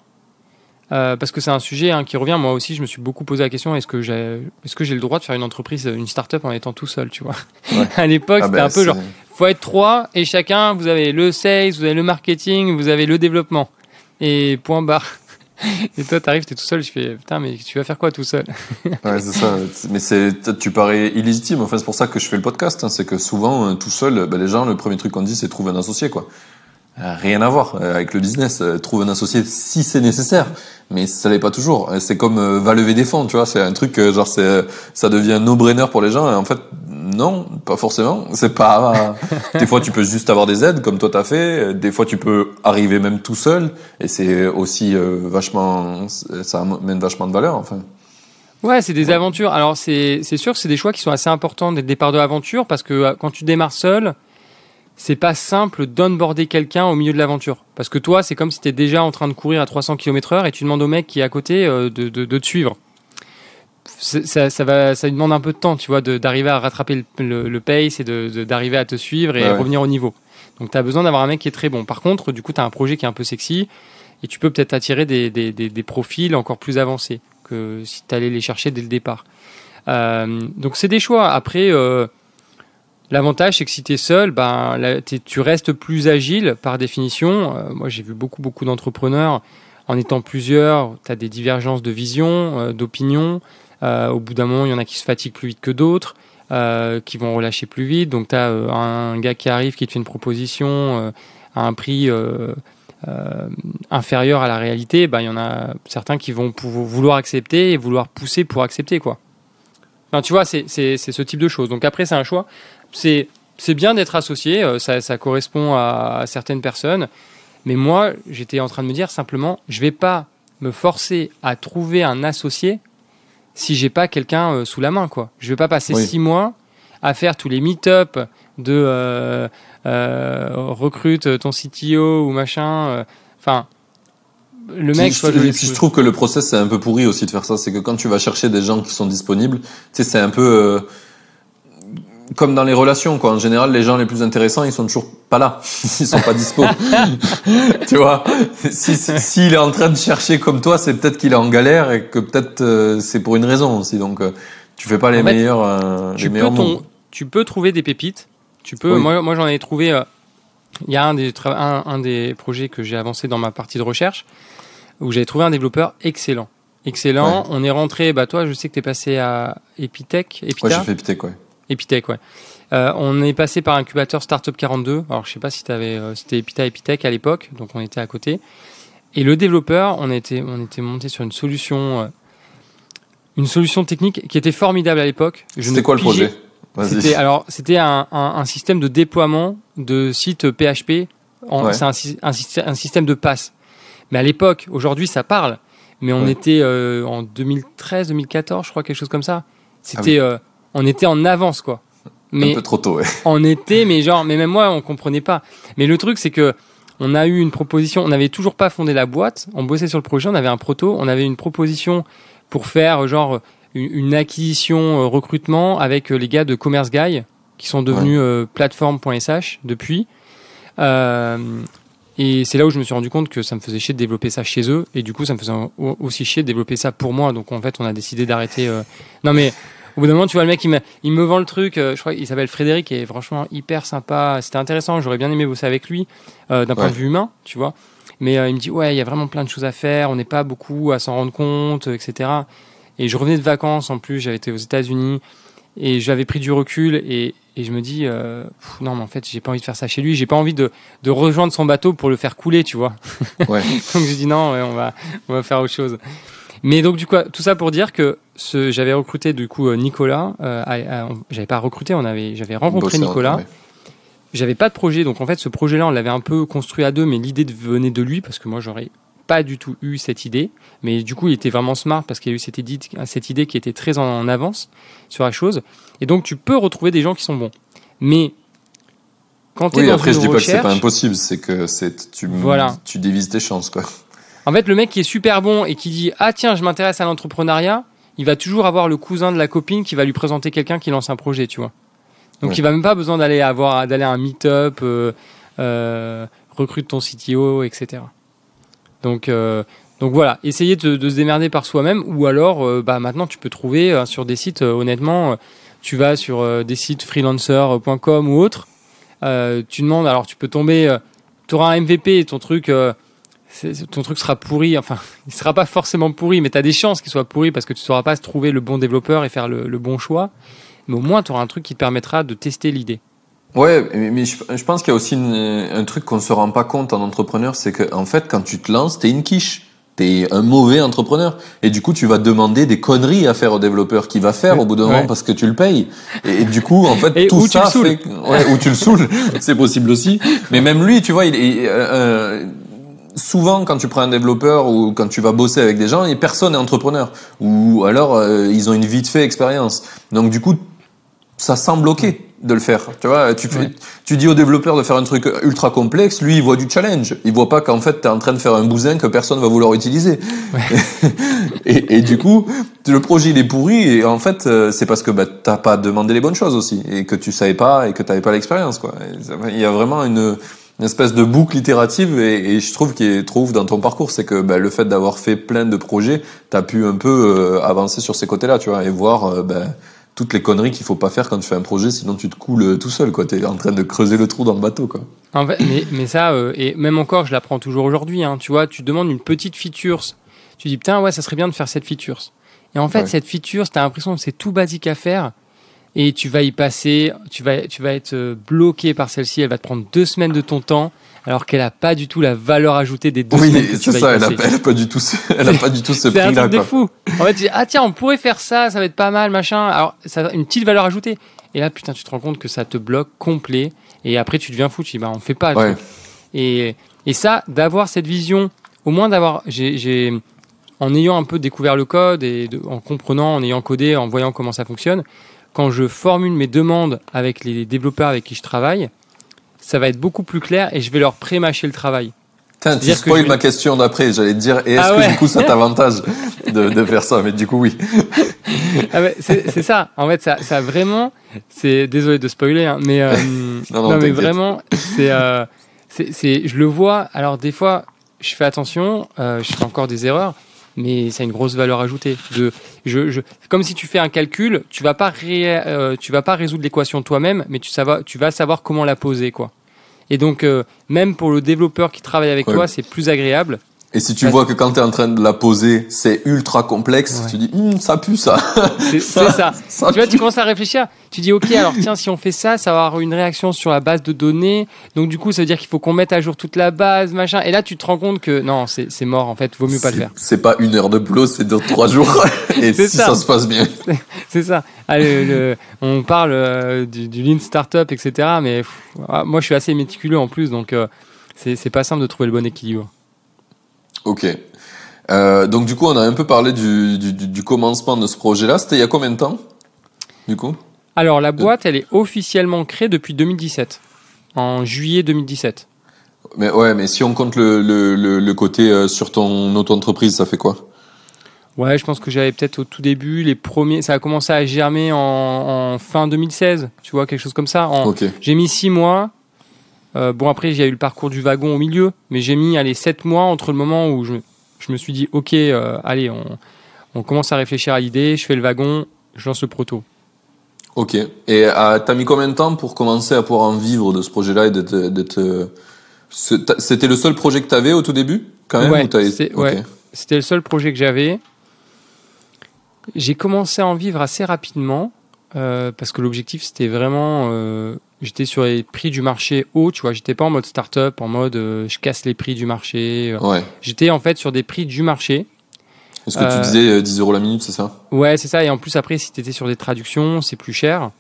euh, parce que c'est un sujet hein, qui revient. Moi aussi, je me suis beaucoup posé la question est-ce que j'ai, est-ce que j'ai le droit de faire une entreprise, une start-up en étant tout seul, tu vois? Ouais. À l'époque, Ah c'était ben, un peu genre faut être trois et chacun, vous avez le sales, vous avez le marketing, vous avez le développement. Et point barre. Et toi, t'arrives, t'es tout seul, je fais putain, mais tu vas faire quoi tout seul? Ouais, c'est ça. Mais c'est, tu parais illégitime. Enfin, c'est pour ça que je fais le podcast. hein. C'est que souvent, euh, tout seul, ben, les gens, le premier truc qu'on dit, c'est trouver un associé, quoi. Euh, Rien à voir euh, avec le business. Trouve un associé si c'est nécessaire, mais ça l'est pas toujours. C'est comme va lever des fonds, tu vois. C'est un truc genre c'est ça devient no-brainer pour les gens. Et en fait, non, pas forcément. C'est pas. des fois, tu peux juste avoir des aides comme toi t'as fait. Des fois, tu peux arriver même tout seul. Et c'est aussi euh, vachement. Ça amène vachement de valeur. Enfin. Ouais, c'est des aventures. Alors, c'est sûr que c'est des choix qui sont assez importants dès le départ de l'aventure parce que euh, quand tu démarres seul, c'est pas simple d'onboarder quelqu'un au milieu de l'aventure. Parce que toi, c'est comme si tu déjà en train de courir à 300 km/h et tu demandes au mec qui est à côté euh, de, de, te suivre. Ça, ça, va, ça demande un peu de temps, tu vois, d'arriver à rattraper le, le, pace et d'arriver à te suivre et revenir au niveau. Donc tu as besoin d'avoir un mec qui est très bon. Par contre, du coup, tu as un projet qui est un peu sexy et tu peux peut-être attirer des, des, des, profils encore plus avancés que si tu allais les chercher dès le départ. Euh, donc c'est des choix. Après, euh, L'avantage, c'est que si tu es seul, ben, tu restes plus agile par définition. Euh, moi, j'ai vu beaucoup, beaucoup d'entrepreneurs. En étant plusieurs, tu as des divergences de vision, d'opinion. Euh, au bout d'un moment, il y en a qui se fatiguent plus vite que d'autres, qui vont relâcher plus vite. Donc, tu as un gars qui arrive, qui te fait une proposition à un prix inférieur à la réalité. Ben, il y en a certains qui vont vouloir accepter et vouloir pousser pour accepter. quoi. Enfin, tu vois, c'est ce type de choses. Donc, après, c'est un choix c'est bien d'être associé, euh, ça, correspond à, certaines personnes. Mais moi, j'étais en train de me dire simplement, je vais pas me forcer à trouver un associé si j'ai pas quelqu'un euh, sous la main, quoi. Je vais pas passer six mois à faire tous les meet-up de euh, recrute ton CTO ou machin. Enfin, le mec. je, trouve que le process c'est un peu pourri aussi de faire ça. C'est que quand tu vas chercher des gens qui sont disponibles, tu sais, c'est un peu comme dans les relations, quoi. En général, les gens les plus intéressants, ils sont toujours pas là. Ils sont pas dispo. tu vois? Si, s'il est en train de chercher comme toi, c'est peut-être qu'il est en galère et que peut-être euh, c'est pour une raison aussi. Donc, euh, tu fais pas les meilleurs, euh, tu les meilleurs peux Tu peux trouver des pépites. Tu peux. Moi, moi, j'en ai trouvé. Il y a un des, un, un des projets que j'ai avancé dans ma partie de recherche où j'avais trouvé un développeur excellent. Excellent. On est rentré. Bah toi, je sais que tu es passé à Epitech. Epita. Ouais, j'ai fait Epitech, ouais. Epitech, ouais. Euh, on est passé par incubateur Startup 42. Alors, je sais pas si euh, c'était Epita Epitech à l'époque, donc on était à côté. Et le développeur, on était, on était monté sur une solution, euh, une solution technique qui était formidable à l'époque. C'était quoi le projet C'était alors, c'était un, un, système de déploiement de sites PHP. C'est un, un, système de passe. Mais à l'époque, aujourd'hui, ça parle. Mais on était en 2013, 2014, je crois, quelque chose comme ça. C'était ah on était en avance, quoi. Mais un peu trop tôt, ouais. On était, mais genre, mais même moi, on comprenait pas. Mais le truc, c'est que on a eu une proposition. On n'avait toujours pas fondé la boîte. On bossait sur le projet. On avait un proto. On avait une proposition pour faire genre une, acquisition euh, recrutement avec euh, les gars de Commerce Guy qui sont devenus euh, plateforme.sh depuis. et c'est là où je me suis rendu compte que ça me faisait chier de développer ça chez eux. Et du coup, ça me faisait aussi chier de développer ça pour moi. Donc en fait, on a décidé d'arrêter. Non mais au bout d'un moment, tu vois, le mec, il me, il me vend le truc. Euh, je crois qu'il s'appelle Frédéric et franchement hyper sympa. C'était intéressant. J'aurais bien aimé bosser avec lui euh, d'un point de vue humain, tu vois. Mais euh, il me dit, ouais, il y a vraiment plein de choses à faire. On n'est pas beaucoup à s'en rendre compte, etc. Et je revenais de vacances en plus. J'avais été aux États-Unis et j'avais pris du recul et, et je me dis, non, mais en fait, j'ai pas envie de faire ça chez lui. J'ai pas envie de, de rejoindre son bateau pour le faire couler, tu vois. Ouais. Donc j'ai dit non, on va, on va faire autre chose. Mais donc du coup, tout ça pour dire que j'avais recruté du coup euh, Nicolas. Euh, j'avais pas recruté, on avait, j'avais rencontré Nicolas. J'avais pas de projet, donc en fait ce projet-là, on l'avait un peu construit à deux, mais l'idée venait de lui parce que moi j'aurais pas du tout eu cette idée. Mais du coup, il était vraiment smart parce qu'il y a eu cette idée, cette idée qui était très en avance sur la chose. Et donc, tu peux retrouver des gens qui sont bons. Mais quand tu es oui, après, je dis pas que c'est pas impossible, c'est que c'est tu, voilà. tu divises tes chances, quoi. En fait, le mec qui est super bon et qui dit ah tiens, je m'intéresse à l'entrepreneuriat, il va toujours avoir le cousin de la copine qui va lui présenter quelqu'un qui lance un projet, tu vois. Donc il va même pas besoin d'aller avoir d'aller à un meet-up, euh, euh, recrute ton CTO, etc. Donc euh, donc voilà, essayez de, se démerder par soi-même ou alors bah maintenant tu peux trouver sur des sites honnêtement, tu vas sur des sites freelancer.com ou autres, tu demandes alors tu peux tomber, tu auras un MVP et ton truc ton truc sera pourri. Enfin, il sera pas forcément pourri, mais tu as des chances qu'il soit pourri parce que tu ne sauras pas trouver le bon développeur et faire le, bon choix. Mais au moins, tu auras un truc qui te permettra de tester l'idée. Ouais, mais je, pense qu'il y a aussi un truc qu'on ne se rend pas compte en entrepreneur, c'est qu'en en fait, quand tu te lances, tu es une quiche. Tu es un mauvais entrepreneur. Et du coup, tu vas demander des conneries à faire au développeur qui va faire au bout d'un moment parce que tu le payes. Et, du coup, en fait, tout ça fait... Ouais, ou tu le saoules, c'est possible aussi. Mais même lui, tu vois, il. Euh, euh souvent quand tu prends un développeur ou quand tu vas bosser avec des gens, et personne n'est entrepreneur ou alors euh, ils ont une vite fait expérience. Donc du coup, ça semble bloquer de le faire. Tu vois, tu, fais, tu dis au développeur de faire un truc ultra complexe, lui il voit du challenge. Il voit pas qu'en fait tu es en train de faire un bousin que personne va vouloir utiliser. et, et, du coup, le projet il est pourri et en fait euh, c'est parce que bah, t'as pas demandé les bonnes choses aussi et que tu savais pas et que t'avais pas l'expérience quoi. Il y a vraiment une, une espèce de boucle itérative et, et je trouve qu'il est trouve dans ton parcours, c'est que bah, le fait d'avoir fait plein de projets, t'as pu un peu euh, avancer sur ces côtés-là, tu vois, et voir euh, bah, toutes les conneries qu'il faut pas faire quand tu fais un projet, sinon tu te coules tout seul, quoi. T'es en train de creuser le trou dans le bateau, quoi. En fait, mais, mais ça, euh, et même encore, je l'apprends toujours aujourd'hui. Hein, tu vois, tu demandes une petite feature, tu dis putain, ouais, ça serait bien de faire cette feature. Et en fait, Ouais. cette feature, t'as l'impression que c'est tout basique à faire. Et tu vas y passer, tu vas, tu vas être euh, bloqué par celle-ci, elle va te prendre deux semaines de ton temps, alors qu'elle a pas du tout la valeur ajoutée des deux Oui, semaines que tu c'est vas y ça. Elle a, passer. elle a pas du tout, ce- elle a pas du tout ce C'est un prix-là, truc de fou. En fait, tu dis, ah tiens, on pourrait faire ça, ça va être pas mal, machin. Alors, ça a une petite valeur ajoutée. Et là, putain, tu te rends compte que ça te bloque complet. Et après, tu deviens fou. Tu dis, bah, on fait pas le Ouais. truc. Et, et ça, d'avoir cette vision, au moins d'avoir, j'ai, j'ai- en ayant un peu découvert le code et de- en comprenant, en ayant codé, en voyant comment ça fonctionne, quand je formule mes demandes avec les développeurs avec qui je travaille, ça va être beaucoup plus clair et je vais leur pré-mâcher le travail. Tiens, tu que spoil je- ma question d'après. J'allais te dire, et est-ce Ah que ouais. du coup ça t'avantage de, de faire ça? Mais du coup, oui. Ah c'est ça. En fait, ça, ça vraiment. C'est désolé de spoiler, hein, mais euh, Non, non, mais vraiment, c'est, euh, c'est- je le vois. Alors des fois, je fais attention, euh, je fais encore des erreurs, mais ça a une grosse valeur ajoutée. De, je, comme si tu fais un calcul, tu vas pas, ré- euh, tu vas pas résoudre l'équation toi-même, mais tu, tu vas savoir comment la poser, quoi. Et donc, euh, même pour le développeur qui travaille avec Ouais. toi, c'est plus agréable. Et si tu Parce- vois que quand tu es en train de la poser, c'est ultra complexe, Ouais. tu dis, Hum, ça pue ça. C'est, ça. ça tu vois, tu commences à réfléchir. Tu dis, ok, alors tiens, si on fait ça, ça va avoir une réaction sur la base de données. Donc du coup, ça veut dire qu'il faut qu'on mette à jour toute la base, machin. Et là, tu te rends compte que non, c'est, mort. En fait, vaut mieux pas le faire. C'est pas une heure de boulot, c'est deux, trois jours. Et si ça. ça. se passe bien. C'est ça. Le- le- on parle euh, du, du lean startup, etc. Mais pff, ah, moi, je suis assez méticuleux en plus, donc euh, c'est pas simple de trouver le bon équilibre. Ok. Euh, donc du coup, on a un peu parlé du, du, commencement de ce projet-là. C'était il y a combien de temps Du coup? Alors, la boîte, elle est officiellement créée depuis 2017, en juillet 2017. Mais ouais, mais si on compte le, le, le, le côté euh, sur ton auto-entreprise, ça fait quoi? Ouais, je pense que j'avais peut-être au tout début les premiers. Ça a commencé à germer en, en fin 2016, tu vois, quelque chose comme ça. En- Ok. J'ai mis six mois. Euh, bon, après, il y a eu le parcours du wagon au milieu, mais j'ai mis allez, sept mois entre le moment où je, je me suis dit, ok, euh, allez, on, on commence à réfléchir à l'idée, je fais le wagon, je lance le proto. Ok. Et euh, t'as mis combien de temps pour commencer à pouvoir en vivre de ce projet-là et d'être, euh, C'était le seul projet que t'avais au tout début, quand même Ouais. C'était le seul projet que j'avais. J'ai commencé à en vivre assez rapidement euh, parce que l'objectif c'était vraiment. euh, j'étais sur les prix du marché haut, tu vois. J'étais pas en mode start-up, en mode euh, je casse les prix du marché. euh. Ouais. J'étais en fait sur des prix du marché. Est-ce que tu disais euh, 10 euros la minute, c'est ça? Ouais, c'est ça. Et en plus, après, si tu étais sur des traductions, c'est plus cher.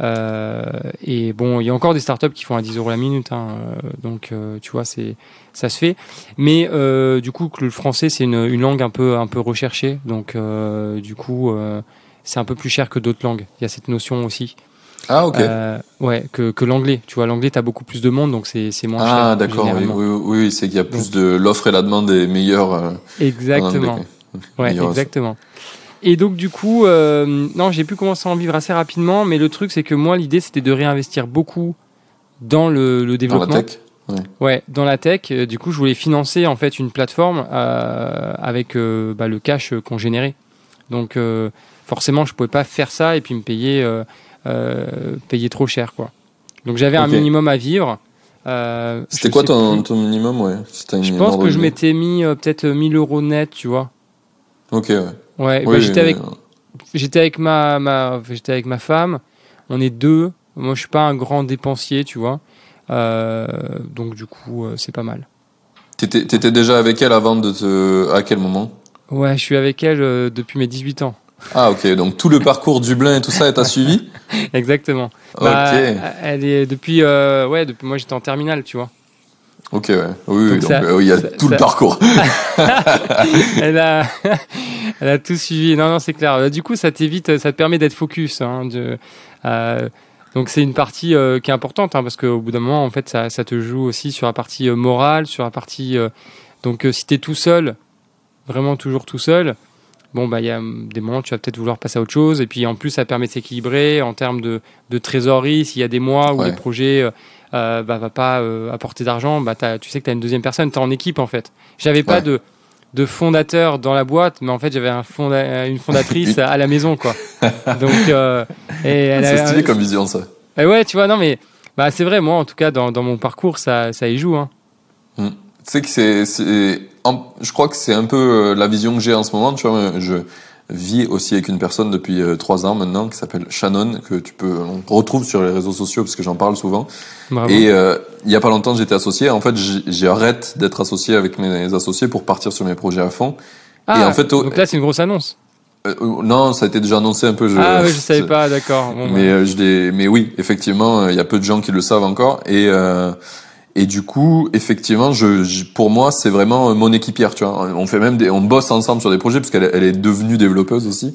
Euh, et bon, il y a encore des startups qui font à 10 euros la minute. hein, donc, euh, tu vois, c'est ça se fait. Mais euh, du coup, le français, c'est une, une langue un peu, un peu recherchée. Donc, du coup, c'est un peu plus cher que d'autres langues. Il y a cette notion aussi. Ah ok. Euh, ouais, que, que l'anglais. Tu vois, l'anglais, tu as beaucoup plus de monde, donc c'est moins cher. ah d'accord. Oui, oui, c'est qu'il y a plus de l'offre et la demande est meilleure. euh, Exactement. Ouais, exactement. Et donc du coup, euh, non, j'ai pu commencer à en vivre assez rapidement, mais le truc c'est que moi l'idée c'était de réinvestir beaucoup dans le, le Dans la développement. tech. Ouais, dans la tech. Du coup, je voulais financer en fait une plateforme avec bah, le cash qu'on générait. Donc forcément, je pouvais pas faire ça et puis me payer payer trop cher quoi. Donc j'avais un minimum à vivre. Euh, C'était quoi ton, ton minimum ouais? Je pense que je m'étais mis euh, peut-être 1000 euros net, tu vois. Ok ouais. Ouais, bah, Oui, j'étais avec euh, J'étais avec ma, ma j'étais avec ma femme. On est deux. Moi, je suis pas un grand dépensier, tu vois. Euh, donc du coup, euh, c'est pas mal. T'étais t'étais déjà avec elle avant de te. À quel moment? Ouais, je suis avec elle euh, depuis mes 18 ans. Ah ok. Donc tout le parcours Dublin et tout ça, elle t'a suivi Exactement. Ok. Bah, elle est depuis, euh, ouais, depuis moi j'étais en terminale, tu vois. Ok, ouais. Oui, donc, euh, il y a tout le parcours. elle, a, elle a tout suivi. Non, non, c'est clair. Bah, du coup, ça t'évite, ça te permet d'être focus. Hein, de, euh, donc, c'est une partie euh, qui est importante hein, parce qu'au bout d'un moment, en fait, ça, ça, te joue aussi sur la partie morale, sur la partie. donc, si tu es tout seul, vraiment toujours tout seul, bon, bah, il y a des moments où tu vas peut-être vouloir passer à autre chose. Et puis, en plus, ça permet de s'équilibrer en termes de, de trésorerie. S'il y a des mois où les projets euh, bah, va pas euh, apporter d'argent, bah, tu sais que tu as une deuxième personne, tu es en équipe en fait. J'avais pas de, de fondateur dans la boîte, mais en fait j'avais un fonda une fondatrice à la maison quoi. Donc, euh, c'est stylé comme vision ça. Et ouais, tu vois, non mais bah, c'est vrai, moi en tout cas dans, dans mon parcours ça, ça y joue. Hein. Hmm. Tu sais que c'est, je crois que c'est un peu la vision que j'ai en ce moment. Tu vois, je, vis aussi avec une personne depuis euh, trois ans maintenant qui s'appelle Shannon que tu peux on retrouve sur les réseaux sociaux parce que j'en parle souvent. Et euh, il y a pas longtemps j'étais associé. En fait j'arrête d'être associé avec mes associés pour partir sur mes projets à fond. Ah, et en fait, donc là c'est une grosse annonce. Euh, non, ça a été déjà annoncé un peu. Je, ah oui, je savais pas, d'accord. mais bah. je mais oui, effectivement, il y a peu de gens qui le savent encore et et du coup, effectivement, je, pour moi, c'est vraiment mon équipière. Tu vois, on fait même des, on bosse ensemble sur des projets parce qu'elle elle est devenue développeuse aussi.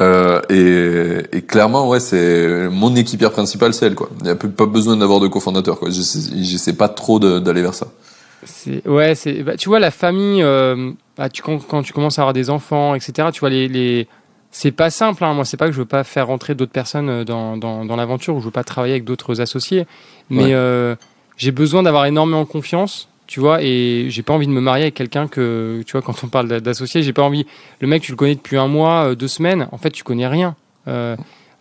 Euh, et, et, clairement, ouais, c'est mon équipière principale, c'est elle. Quoi. Il n'y a pas besoin d'avoir de cofondateur. Quoi. J'essaie pas trop d'aller vers ça. Ouais, c'est, bah, tu vois, la famille, euh, bah, tu, quand, quand, tu commences à avoir des enfants, etc. Tu vois les, les c'est pas simple. Hein. Moi, c'est pas que je veux pas faire rentrer d'autres personnes euh, dans, dans, dans l'aventure ou je veux pas travailler avec d'autres associés, mais euh, j'ai besoin d'avoir énormément confiance, tu vois, et j'ai pas envie de me marier avec quelqu'un que, tu vois, quand on parle d'associé, j'ai pas envie. Le mec, tu le connais depuis un mois, euh, deux semaines, en fait, tu connais rien. Euh,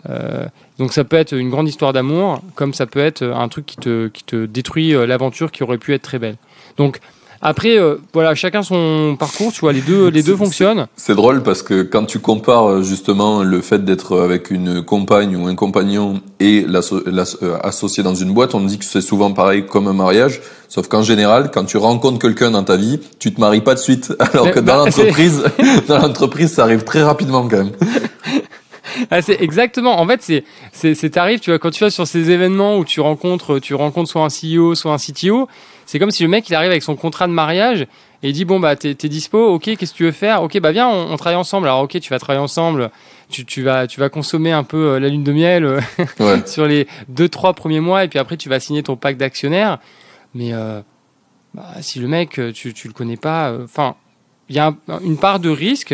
euh, donc ça peut être une grande histoire d'amour, comme ça peut être un truc qui te, qui te détruit l'aventure qui aurait pu être très belle. Donc après, euh, voilà, chacun son parcours, tu vois, les deux, les deux fonctionnent. C'est drôle parce que quand tu compares euh, justement le fait d'être avec une compagne ou un compagnon et euh, associé dans une boîte, on dit que c'est souvent pareil comme un mariage, sauf qu'en général, quand tu rencontres quelqu'un dans ta vie, tu te maries pas de suite, alors que dans bah, l'entreprise, dans l'entreprise, ça arrive très rapidement quand même. Ah, c'est exactement. En fait, c'est c'est t'arrives, tu vois, quand tu vas sur ces événements où tu rencontres, tu rencontres soit un CEO, soit un CTO, c'est comme si le mec il arrive avec son contrat de mariage et il dit bon bah t'es es dispo, ok, qu'est-ce que tu veux faire? Ok, bah viens, on, travaille ensemble. Alors ok, tu vas travailler ensemble, tu, tu vas tu vas consommer un peu euh, la lune de miel euh, sur les deux trois premiers mois et puis après tu vas signer ton pacte d'actionnaires. Mais euh, bah, si le mec tu tu le connais pas, enfin il y a une part de risque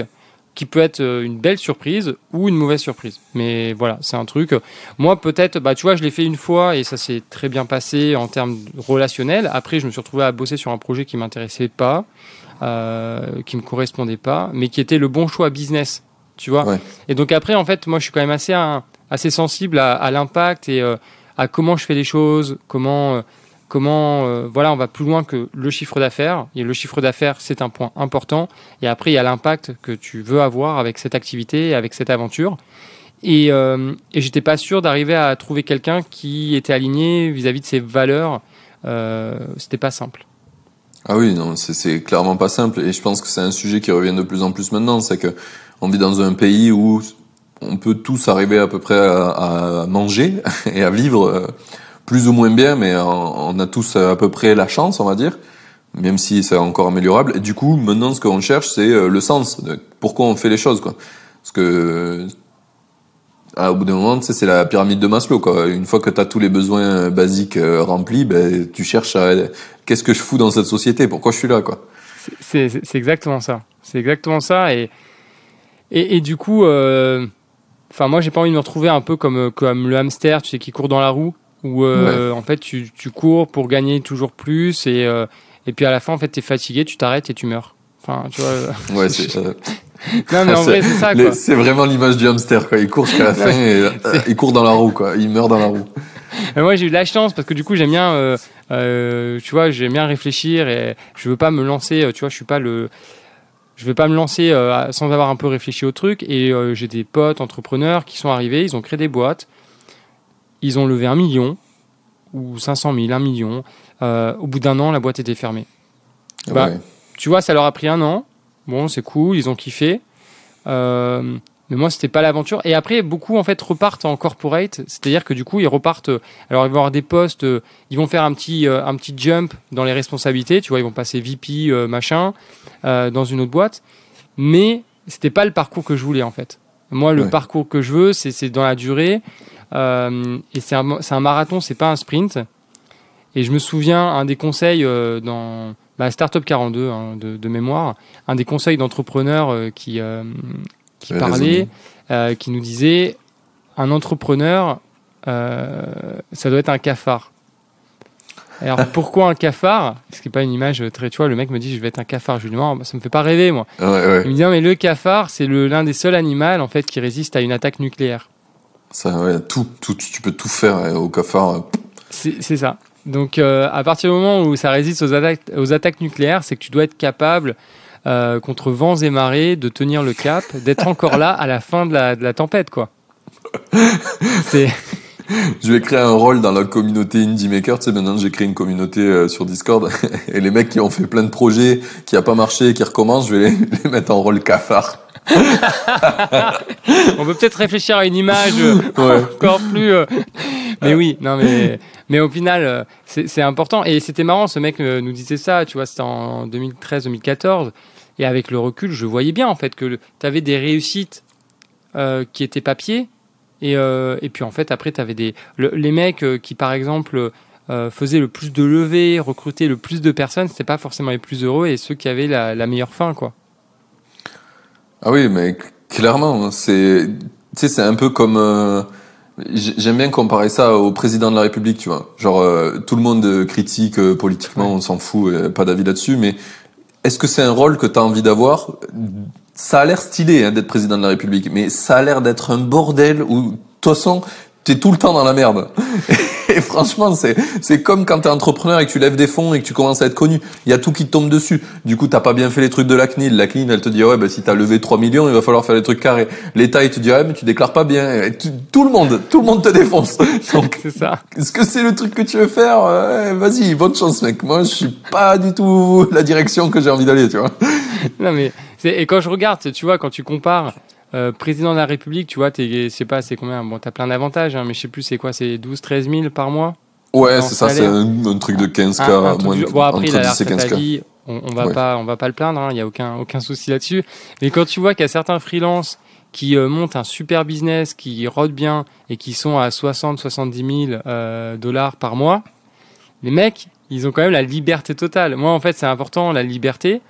qui peut être euh, une belle surprise ou une mauvaise surprise. Mais voilà, c'est un truc. Moi, peut-être, bah, tu vois, je l'ai fait une fois et ça s'est très bien passé en termes relationnels. Après, je me suis retrouvé à bosser sur un projet qui m'intéressait pas, euh, qui me correspondait pas, mais qui était le bon choix business. Tu vois. Et donc après, en fait, moi, je suis quand même assez, assez sensible à, l'impact et euh, à comment je fais les choses, comment comment euh, voilà on va plus loin que le chiffre d'affaires. Et le chiffre d'affaires c'est un point important. Et après il y a l'impact que tu veux avoir avec cette activité avec cette aventure. Et, euh, et j'étais pas sûr d'arriver à trouver quelqu'un qui était aligné vis-à-vis de ses valeurs. Euh, c'était pas simple. Ah oui non c'est clairement pas simple. Et je pense que c'est un sujet qui revient de plus en plus maintenant. C'est que on vit dans un pays où on peut tous arriver à peu près à, manger et à vivre euh, plus ou moins bien, mais on, a tous à peu près la chance, on va dire, même si c'est encore améliorable. Et du coup, maintenant, ce qu'on cherche, c'est euh, le sens, pourquoi on fait les choses, quoi. Parce que ah, au bout d'un moment, c'est la pyramide de Maslow. Quoi. Une fois que tu as tous les besoins basiques euh, remplis, ben, tu cherches à qu'est-ce que je fous dans cette société? Pourquoi je suis là quoi? C'est exactement ça. C'est exactement ça. Et, et, du coup, euh, enfin moi, j'ai pas envie de me retrouver un peu comme, comme le hamster, tu sais, qui court dans la roue où euh, en fait tu, tu, cours pour gagner toujours plus et, euh, et puis à la fin en fait tu es fatigué, tu t'arrêtes et tu meurs. Enfin, tu vois. Euh, ouais, c'est non mais en vrai c'est ça quoi. C'est vraiment l'image du hamster quoi, il court jusqu'à la fin et il court dans la roue quoi, il meurt dans la roue. moi j'ai eu de la chance parce que du coup j'aime bien tu vois, j'aime bien réfléchir et je veux pas me lancer, tu vois, je suis pas le je vais pas me lancer sans avoir un peu réfléchi au truc et j'ai des potes entrepreneurs qui sont arrivés, ils ont créé des boîtes ils ont levé un million, ou 500 000, un million. Euh, au bout d'un an, la boîte était fermée. Ah bah, Tu vois, ça leur a pris un an. Bon, c'est cool, ils ont kiffé. Euh, mais moi, c'était pas l'aventure. Et après, beaucoup en fait repartent en corporate, c'est-à-dire que du coup, ils repartent. euh, Alors, ils vont avoir des postes, ils vont faire un petit, un petit jump dans les responsabilités. Tu vois, ils vont passer VP, machin, euh, dans une autre boîte. Mais c'était pas le parcours que je voulais en fait. Moi, le Ouais. parcours que je veux, c'est dans la durée. Euh, et c'est un, marathon, c'est pas un sprint. Et je me souviens, un des conseils euh, dans bah, Startup 42 hein, de, de mémoire, un des conseils d'entrepreneurs euh, qui, parlait, qui nous disait un entrepreneur, ça doit être un cafard. Alors pourquoi un cafard? Ce qui n'est pas une image très, tu vois, le mec me dit je vais être un cafard. Je lui dis non, ça me fait pas rêver moi. Ouais, ouais. Il me dit non, mais le cafard c'est l'un des seuls animaux en fait qui résiste à une attaque nucléaire. Ça, ouais, tout, tout, tu peux tout faire au cafard. euh. C'est c'est ça. Donc, euh, à partir du moment où ça résiste aux attaques, aux attaques nucléaires, c'est que tu dois être capable, euh, contre vents et marées, de tenir le cap, d'être encore là à la fin de la, de la tempête, quoi. C'est Je vais créer un rôle dans la communauté Indie Maker. Tu sais, maintenant, j'ai créé une communauté euh, sur Discord. Et les mecs qui ont fait plein de projets, qui a pas marché, qui recommencent, je vais les, les mettre en rôle cafard. On peut peut-être réfléchir à une image euh, Ouais. encore plus. euh, Mais oui, non, mais mais au final, euh, c'est important. Et c'était marrant, ce mec nous disait ça. Tu vois, c'était en 2013-2014. Et avec le recul, je voyais bien en fait que tu avais des réussites euh, qui étaient papier. Et, euh, et puis en fait, après, tu avais des, le- les mecs qui, par exemple, euh, faisaient le plus de levées, recrutaient le plus de personnes, c'était pas forcément les plus heureux et ceux qui avaient la, la meilleure fin, quoi. Ah oui, mais clairement, hein, c'est, tu sais, c'est un peu comme, euh, j'aime bien comparer ça au président de la République, tu vois. Genre, euh, tout le monde euh, critique euh, politiquement, on s'en fout, pas d'avis là-dessus, mais est-ce que c'est un rôle que tu as envie d'avoir? Ça a l'air stylé hein, d'être président de la République, mais ça a l'air d'être un bordel où, de toute façon, t'es tout le temps dans la merde. Et franchement, c'est c'est comme quand t'es entrepreneur et que tu lèves des fonds et que tu commences à être connu. Il y a tout qui te tombe dessus. Du coup, t'as pas bien fait les trucs de la CNIL. La CNIL, elle te dit ouais, bah si t'as levé 3 millions, il va falloir faire les trucs carrés. L'État, il te dit ouais, mais tu déclares pas bien. Et tu- tout le monde, tout le monde te défonce. Donc, C'est ça. est-ce que c'est le truc que tu veux faire? Ouais, Vas-y, bonne chance, mec. Moi, je suis pas du tout la direction que j'ai envie d'aller, tu vois. Non, mais c'est- et quand je regarde, tu vois, quand tu compares euh, président de la République, tu vois, je sais pas, c'est combien? Bon, t'as plein d'avantages, hein, mais je sais plus, c'est quoi? C'est 12, 13 000 par mois? Ouais, c'est ça, c'est un, un truc de 15 k Un- moins de- Bon, après, entre il a la 10 et retraite 15 à k vie, on, on va Ouais. pas, on va pas le plaindre, il n'y a aucun, aucun souci là-dessus. Mais quand tu vois qu'il y a certains freelances qui euh, montent un super business, qui rodent bien et qui sont à 60, 70 000 euh, dollars par mois, les mecs, ils ont quand même la liberté totale. Moi, en fait, c'est important, la liberté.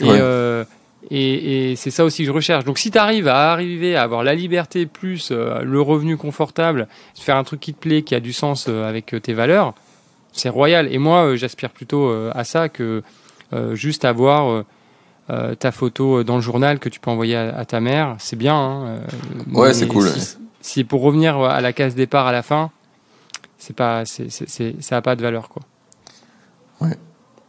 Et, Ouais. euh, et, et c'est ça aussi que je recherche. Donc, si tu arrives à arriver à avoir la liberté plus euh, le revenu confortable, faire un truc qui te plaît, qui a du sens euh, avec euh, tes valeurs, c'est royal. Et moi, j'aspire plutôt à ça que juste avoir euh, ta photo dans le journal que tu peux envoyer à, à ta mère. C'est bien. hein, euh, Ouais, c'est cool, Si, pour revenir à la case départ à la fin, c'est pas, c'est- ça a pas de valeur, quoi. Ouais.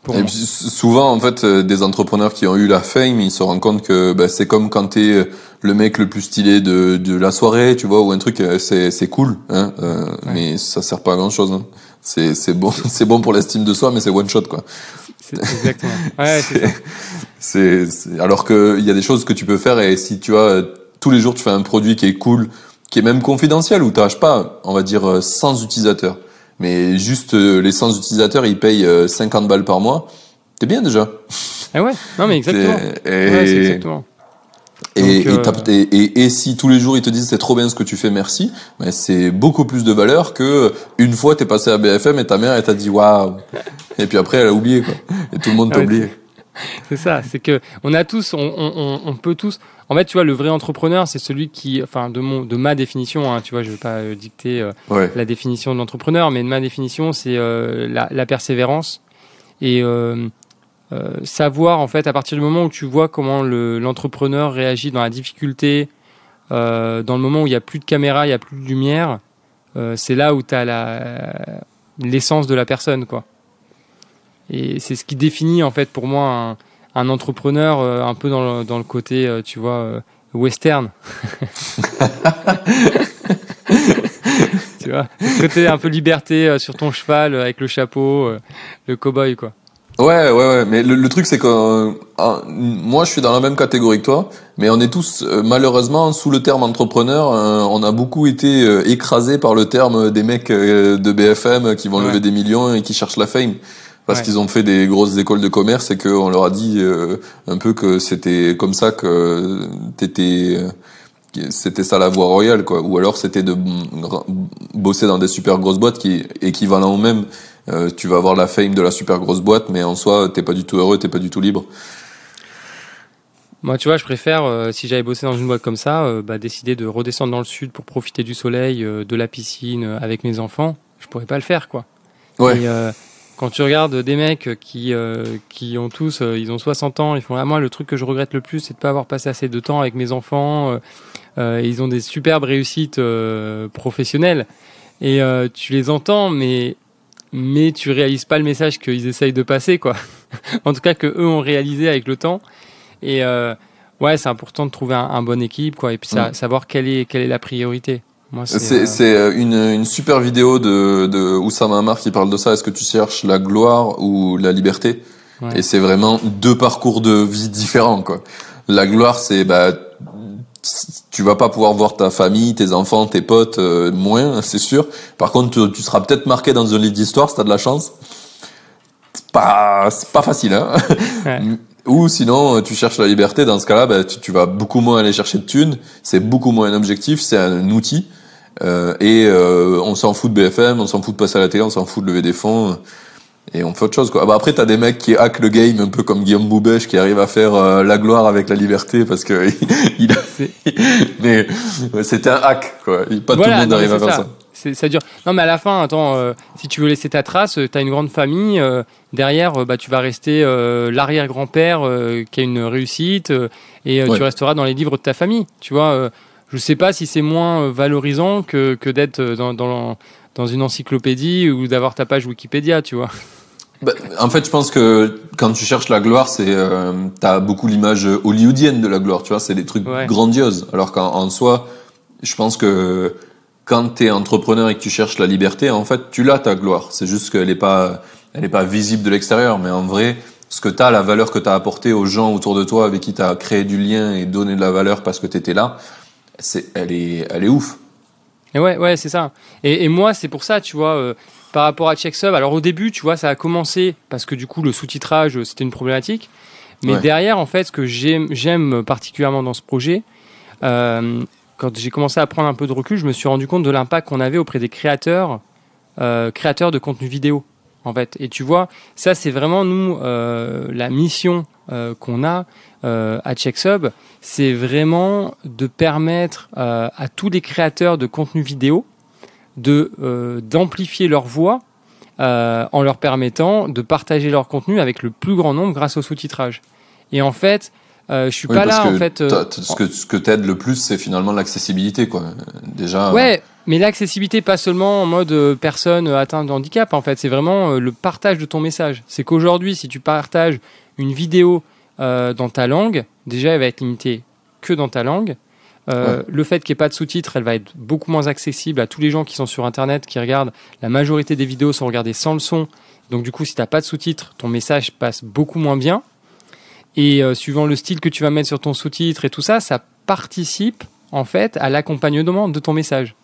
Pour Et puis, souvent, en fait, euh, des entrepreneurs qui ont eu la fame, ils se rendent compte que bah, c'est comme quand t'es euh, le mec le plus stylé de, de la soirée, tu vois, ou un truc, euh, c'est c'est cool, hein, euh, mais ça sert pas à grand chose. Hein. C'est c'est bon, c'est bon pour l'estime de soi, mais c'est one shot quoi. C'est, exactement. Ouais, c'est alors que il y a des choses que tu peux faire et si tu vois euh, tous les jours tu fais un produit qui est cool, qui est même confidentiel ou t'as pas, on va dire 100 utilisateurs, mais juste euh, les 100 utilisateurs ils payent euh, 50 balles par mois, t'es bien déjà. Ah ouais, non, mais exactement. C'est- Ouais, c'est Et, exactement. et, Donc, et, euh, et, si tous les jours ils te disent c'est trop bien ce que tu fais, merci, mais c'est beaucoup plus de valeur que une fois t'es passé à BFM et ta mère elle t'a dit waouh, et puis après elle a oublié quoi, et tout le monde t'a oublié. C'est ça, c'est que on a tous, on, on- on- on peut tous. En fait, tu vois, le vrai entrepreneur, c'est celui qui, enfin, de mon, de ma définition, hein, tu vois, je vais pas euh, dicter euh, Ouais, la définition de l'entrepreneur, mais de ma définition, c'est euh, la, la persévérance et savoir, en fait, à partir du moment où tu vois comment le- l'entrepreneur réagit dans la difficulté, dans le moment où il y a plus de caméra, il y a plus de lumière, c'est là où tu as l'essence de la personne, quoi. Et c'est ce qui définit en fait pour moi un, un entrepreneur euh, un peu dans le, dans le côté, euh, tu vois, euh, western. tu vois, le côté un peu liberté euh, sur ton cheval euh, avec le chapeau, euh, le cow-boy quoi. Ouais, ouais, ouais. Mais le, le truc, c'est que moi, je suis dans la même catégorie que toi, mais on est tous, euh, malheureusement, sous le terme entrepreneur, euh, on a beaucoup été euh, écrasés par le terme des mecs de BFM qui vont Ouais. lever des millions et qui cherchent la fame. Parce Ouais. qu'ils ont fait des grosses écoles de commerce et qu'on leur a dit euh, un peu que c'était comme ça que t'étais, c'était ça la voie royale, quoi. Ou alors c'était de bosser dans des super grosses boîtes qui équivalent au même. Euh, tu vas avoir la fame de la super grosse boîte, mais en soi, t'es pas du tout heureux, t'es pas du tout libre. Moi, tu vois, je préfère, euh, si j'avais bossé dans une boîte comme ça, euh, bah, décider de redescendre dans le sud pour profiter du soleil, euh, de la piscine avec mes enfants. Je pourrais pas le faire, quoi. Ouais. Et, quand tu regardes des mecs qui, euh, qui ont tous, euh, ils ont 60 ans, ils font, ah, moi, le truc que je regrette le plus, c'est de pas avoir passé assez de temps avec mes enfants. euh, ils ont des superbes réussites professionnelles. Et tu les entends, mais, mais tu réalises pas le message qu'ils essayent de passer, quoi. en tout cas, que eux ont réalisé avec le temps. Et ouais, c'est important de trouver un, un bon équipe, quoi. Et puis ça- Mm. savoir quelle est, quelle est la priorité. C'est. Euh, c'est, euh, une, une super vidéo de, de Oussama Amar qui parle de ça. Est-ce que tu cherches la gloire ou la liberté Ouais. Et c'est vraiment deux parcours de vie différents. Quoi. La gloire, c'est bah, tu vas pas pouvoir voir ta famille, tes enfants, tes potes, euh, moins, c'est sûr. Par contre, tu, tu seras peut-être marqué dans un livre d'histoire si t'as de la chance. C'est pas, c'est pas facile, hein. Ouais. Ou sinon, euh, tu cherches la liberté. Dans ce cas-là, bah, tu, tu vas beaucoup moins aller chercher de thunes. C'est beaucoup moins un objectif, c'est un outil. Euh, et euh, on s'en fout de BFM, on s'en fout de passer à la télé, on s'en fout de lever des fonds. Et on fait autre chose, quoi. Ah bah après, t'as des mecs qui hackent le game, un peu comme Guillaume Boubèche, qui arrive à faire euh, la gloire avec la liberté, parce que il a... Mais ouais, c'était un hack, quoi. Pas Voilà, tout le monde non, arrive à faire ça. ça. Dure. Non, mais à la fin, attends, euh, si tu veux laisser ta trace, tu as une grande famille. euh, derrière, euh, bah, tu vas rester euh, l'arrière-grand-père euh, qui a une réussite euh, et euh, Ouais. tu resteras dans les livres de ta famille. Tu vois, euh, je sais pas si c'est moins euh, valorisant que, que d'être euh, dans, dans, dans une encyclopédie ou d'avoir ta page Wikipédia, tu vois. Bah, en fait, je pense que quand tu cherches la gloire, c'est euh, t'as beaucoup l'image hollywoodienne de la gloire, tu vois, c'est des trucs Ouais. grandioses. Alors qu'en en soi, je pense que quand t'es entrepreneur et que tu cherches la liberté, en fait, tu l'as ta gloire. C'est juste qu'elle est pas, elle est pas visible de l'extérieur, mais en vrai, ce que t'as, la valeur que t'as apportée aux gens autour de toi avec qui t'as créé du lien et donné de la valeur parce que t'étais là, elle est, elle est ouf. Et ouais, ouais, c'est ça. Et, et moi, c'est pour ça, tu vois, euh, par rapport à CheckSub. Alors au début, tu vois, ça a commencé parce que du coup, le sous-titrage, euh, c'était une problématique. Mais Ouais. derrière, en fait, ce que j'aime particulièrement dans ce projet, euh, quand j'ai commencé à prendre un peu de recul, je me suis rendu compte de l'impact qu'on avait auprès des créateurs, euh, créateurs de contenu vidéo, en fait. Et tu vois, ça, c'est vraiment nous la mission euh, qu'on a euh, à CheckSub, c'est vraiment de permettre euh, à tous les créateurs de contenu vidéo de d'amplifier leur voix en leur permettant de partager leur contenu avec le plus grand nombre grâce au sous-titrage. Et en fait, euh, je suis Oui, pas là en fait. euh, ce que, ce que t'aide le plus, c'est finalement l'accessibilité, quoi. Déjà. Ouais, mais l'accessibilité pas seulement en mode personne atteinte de handicap en fait, c'est vraiment le partage de ton message. C'est qu'aujourd'hui, si tu partages une vidéo euh, dans ta langue, déjà elle va être limitée que dans ta langue. Euh, Le fait qu'il n'y ait pas de sous-titres, elle va être beaucoup moins accessible à tous les gens qui sont sur Internet, qui regardent. La majorité des vidéos sont regardées sans le son. Donc du coup, si tu n'as pas de sous-titres, ton message passe beaucoup moins bien. Et euh, suivant le style que tu vas mettre sur ton sous-titre et tout ça, ça participe en fait à l'accompagnement de ton message.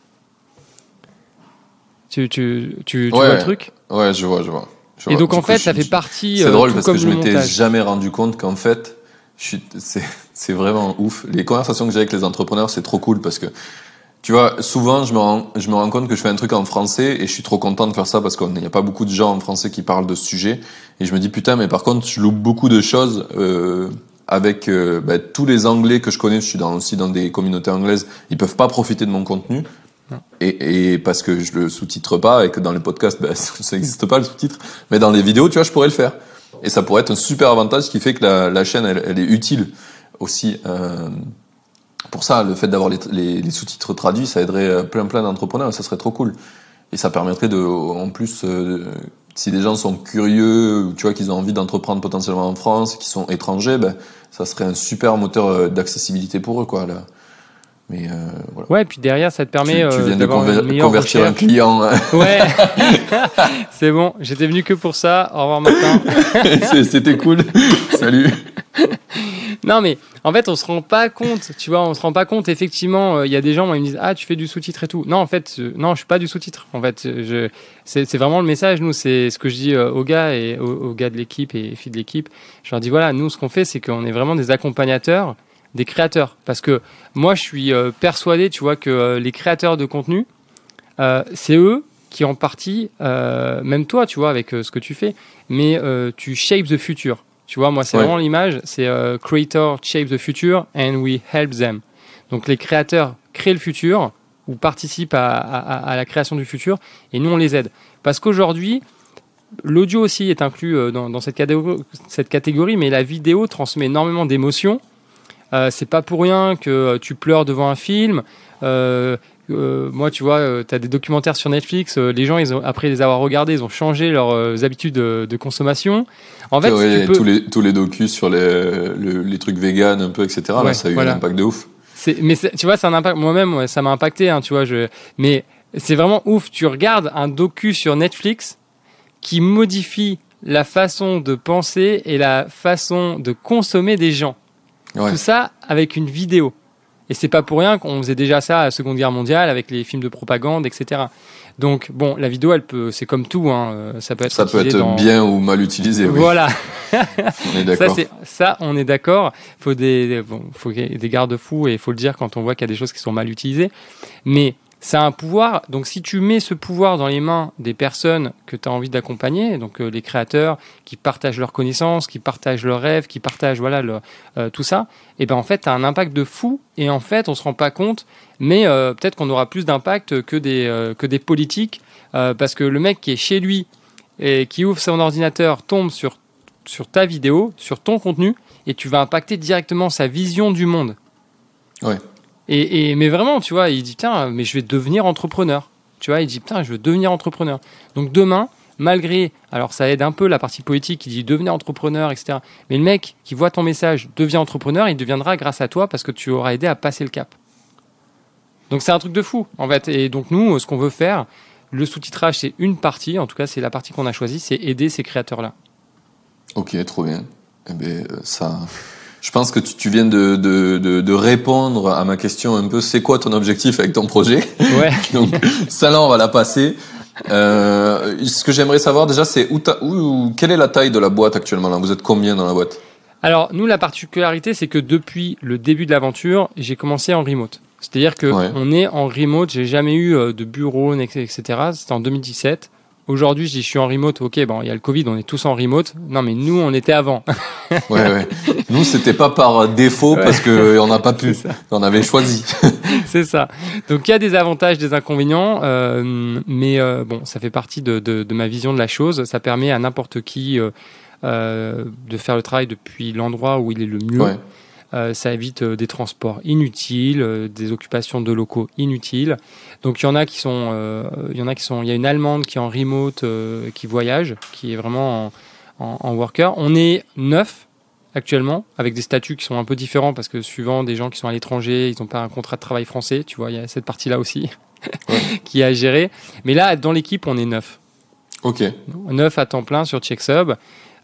Tu, tu, tu, tu Ouais. vois le truc? Ouais, je vois, je vois. Et donc en coup, fait, ça suis- fait partie. C'est euh, drôle tout parce comme que je m'étais jamais rendu compte qu'en fait, je suis, c'est, c'est vraiment ouf. Les conversations que j'ai avec les entrepreneurs, c'est trop cool parce que, tu vois, souvent, je me rends, je me rends compte que je fais un truc en français et je suis trop content de faire ça parce qu'il n'y a pas beaucoup de gens en français qui parlent de ce sujet. Et je me dis, putain, mais par contre, je loupe beaucoup de choses, euh, avec euh, bah, tous les Anglais que je connais, je suis dans, aussi dans des communautés anglaises, ils peuvent pas profiter de mon contenu. Et, parce que je le sous-titre pas et que dans les podcasts, bah, ça n'existe pas le sous-titre. Mais dans les vidéos, tu vois, je pourrais le faire. Et ça pourrait être un super avantage qui fait que la, chaîne, elle, est utile aussi. Euh, pour ça, le fait d'avoir les, sous-titres traduits, ça aiderait euh, plein plein d'entrepreneurs ça serait trop cool. Et ça permettrait de, en plus, euh, si les gens sont curieux, tu vois, qu'ils ont envie d'entreprendre potentiellement en France, qui sont étrangers, ben, ça serait un super moteur d'accessibilité pour eux, quoi. La, Mais euh, voilà. Ouais, puis derrière, ça te permet tu, tu euh, viens de conver- convertir un client. hein. Ouais, c'est bon. J'étais venu que pour ça. Au revoir, Martin. C'était cool. Salut. Non, mais en fait, on se rend pas compte. Tu vois, on se rend pas compte. Effectivement, euh, il y a des gens, moi, ils me disent Ah, tu fais du sous-titre et tout. Non, en fait, euh, non, je suis pas du sous-titre. En fait, euh, je, c'est, c'est vraiment le message. Nous, c'est ce que je dis euh, aux gars et aux, aux gars de l'équipe et filles de l'équipe. Je leur dis Voilà, nous, ce qu'on fait, c'est qu'on est vraiment des accompagnateurs des créateurs. Parce que moi, je suis euh, persuadé, tu vois, que euh, les créateurs de contenu, euh, c'est eux qui, en partie, même toi, tu vois, avec ce que tu fais, mais tu shapes the future. Tu vois, moi, c'est Ouais. vraiment l'image, c'est Creator shape the future and we help them. Donc, les créateurs créent le futur ou participent à, à- à la création du futur et nous, on les aide. Parce qu'aujourd'hui, l'audio aussi est inclus dans, dans cette, catégorie, cette catégorie, mais la vidéo transmet énormément d'émotions. Euh, c'est pas pour rien que euh, tu pleures devant un film. Euh, euh, moi, tu vois, tu as des documentaires sur Netflix. euh, les gens, ils ont, après les avoir regardés, ils ont changé leurs euh, habitudes de, de consommation. En fait, tu peux- tous, les, tous les docus sur les, le- les trucs vegan un peu, etc. Ouais, là, ça a eu voilà. un impact de ouf. Mais tu vois, c'est un impact. Moi-même, ouais, ça m'a impacté, hein, tu vois. Je, mais c'est vraiment ouf. Tu regardes un docu sur Netflix qui modifie la façon de penser et la façon de consommer des gens. Ouais. Tout ça avec une vidéo. Et c'est pas pour rien qu'on faisait déjà ça à la Seconde Guerre mondiale avec les films de propagande, etc. Donc bon, la vidéo, elle peut, c'est comme tout, hein, euh, ça peut être Ça peut être dans- bien ou mal utilisé. Oui. Voilà. On est Ça, d'accord. ça, on est d'accord. Faut des, bon, faut des garde-fous et il faut le dire quand on voit qu'il y a des choses qui sont mal utilisées. Mais ça a un pouvoir. Donc, si tu mets ce pouvoir dans les mains des personnes que tu as envie d'accompagner, donc euh, les créateurs qui partagent leurs connaissances, qui partagent leurs rêves, qui partagent voilà euh, tout ça, et ben en fait, tu as un impact de fou. Et en fait, on se rend pas compte. Mais euh, peut-être qu'on aura plus d'impact que des que des politiques, parce que le mec qui est chez lui et qui ouvre son ordinateur tombe sur sur ta vidéo, sur ton contenu, et tu vas impacter directement sa vision du monde. Ouais. Et, mais vraiment, tu vois, il dit, putain, mais je vais devenir entrepreneur. Tu vois, il dit, putain, je veux devenir entrepreneur. Donc demain, malgré, alors ça aide un peu la partie politique qui dit devenir entrepreneur, etc. Mais le mec qui voit ton message devient entrepreneur, il deviendra grâce à toi parce que tu auras aidé à passer le cap. Donc c'est un truc de fou, en fait. Et donc nous, ce qu'on veut faire, le sous-titrage, c'est une partie, en tout cas, c'est la partie qu'on a choisie, c'est aider ces créateurs-là. Ok, trop bien. Eh ben, euh, ça, je pense que tu, tu viens de, de, de, de répondre à ma question un peu. C'est quoi ton objectif avec ton projet Ouais. Donc, ça là, on va la passer. Euh, ce que j'aimerais savoir déjà, c'est où, t'as- où, quelle est la taille de la boîte actuellement là? Vous êtes combien dans la boîte? Alors, nous, la particularité, c'est que depuis le début de l'aventure, j'ai commencé en remote. C'est-à-dire que Ouais. on est en remote, j'ai jamais eu euh, de bureau, etc. C'était en 2017. Aujourd'hui, je suis en remote. Ok, bon, il y a le Covid, on est tous en remote. Non, mais nous, on était avant. Ouais, ouais. Nous, c'était pas par défaut Ouais. parce que on n'a pas pu. On avait choisi. c'est ça. Donc, il y a des avantages, des inconvénients, euh, mais euh, bon, ça fait partie de, de- de ma vision de la chose. Ça permet à n'importe qui euh, euh, de faire le travail depuis l'endroit où il est le mieux. Ouais. Euh, ça évite euh, des transports inutiles, euh, des occupations de locaux inutiles. Donc il y en a qui sont, euh, il y en a qui sont, il y a une allemande qui est en remote, euh, qui voyage, qui est vraiment en, en- en worker. On est neuf actuellement avec des statuts qui sont un peu différents parce que suivant des gens qui sont à l'étranger, ils n'ont pas un contrat de travail français. Tu vois, il y a cette partie-là aussi qui est à gérer. Mais là, dans l'équipe, on est neuf. Ok. Neuf à temps plein sur CheckSub,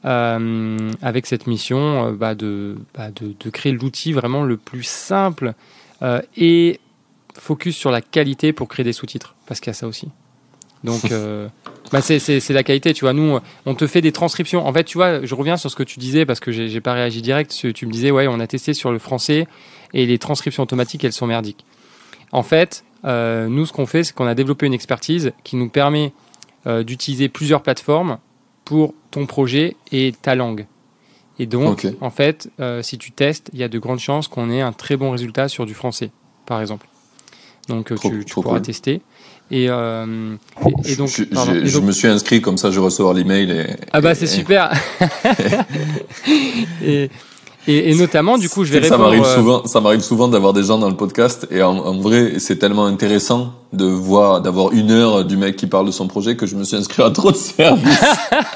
euh, avec cette mission bah, de, bah, de, de créer l'outil vraiment le plus simple euh, et focus sur la qualité pour créer des sous-titres, parce qu'il y a ça aussi. Donc, euh, bah, c'est- la qualité, tu vois. Nous, on te fait des transcriptions. En fait, tu vois, je reviens sur ce que tu disais, parce que j'ai pas réagi direct. Tu me disais, ouais, on a testé sur le français et les transcriptions automatiques, elles sont merdiques. En fait, euh, nous, ce qu'on fait, c'est qu'on a développé une expertise qui nous permet euh, d'utiliser plusieurs plateformes pour ton projet et ta langue. Et donc, en fait, si tu testes, il y a de grandes chances qu'on ait un très bon résultat sur du français, par exemple. Donc, euh, Trop- tu, tu trop pourras cool. tester. Et, euh, et, et donc, je, pardon. je- Et je donc- me suis inscrit comme ça, je vais recevoir l'email. Et, ah bah c'est super. et, Et, et notamment, du coup, je vais ça répondre. m'arrive euh, souvent, ça m'arrive souvent d'avoir des gens dans le podcast et en, en vrai, c'est tellement intéressant de voir, d'avoir une heure du mec qui parle de son projet que je me suis inscrit à trop de services.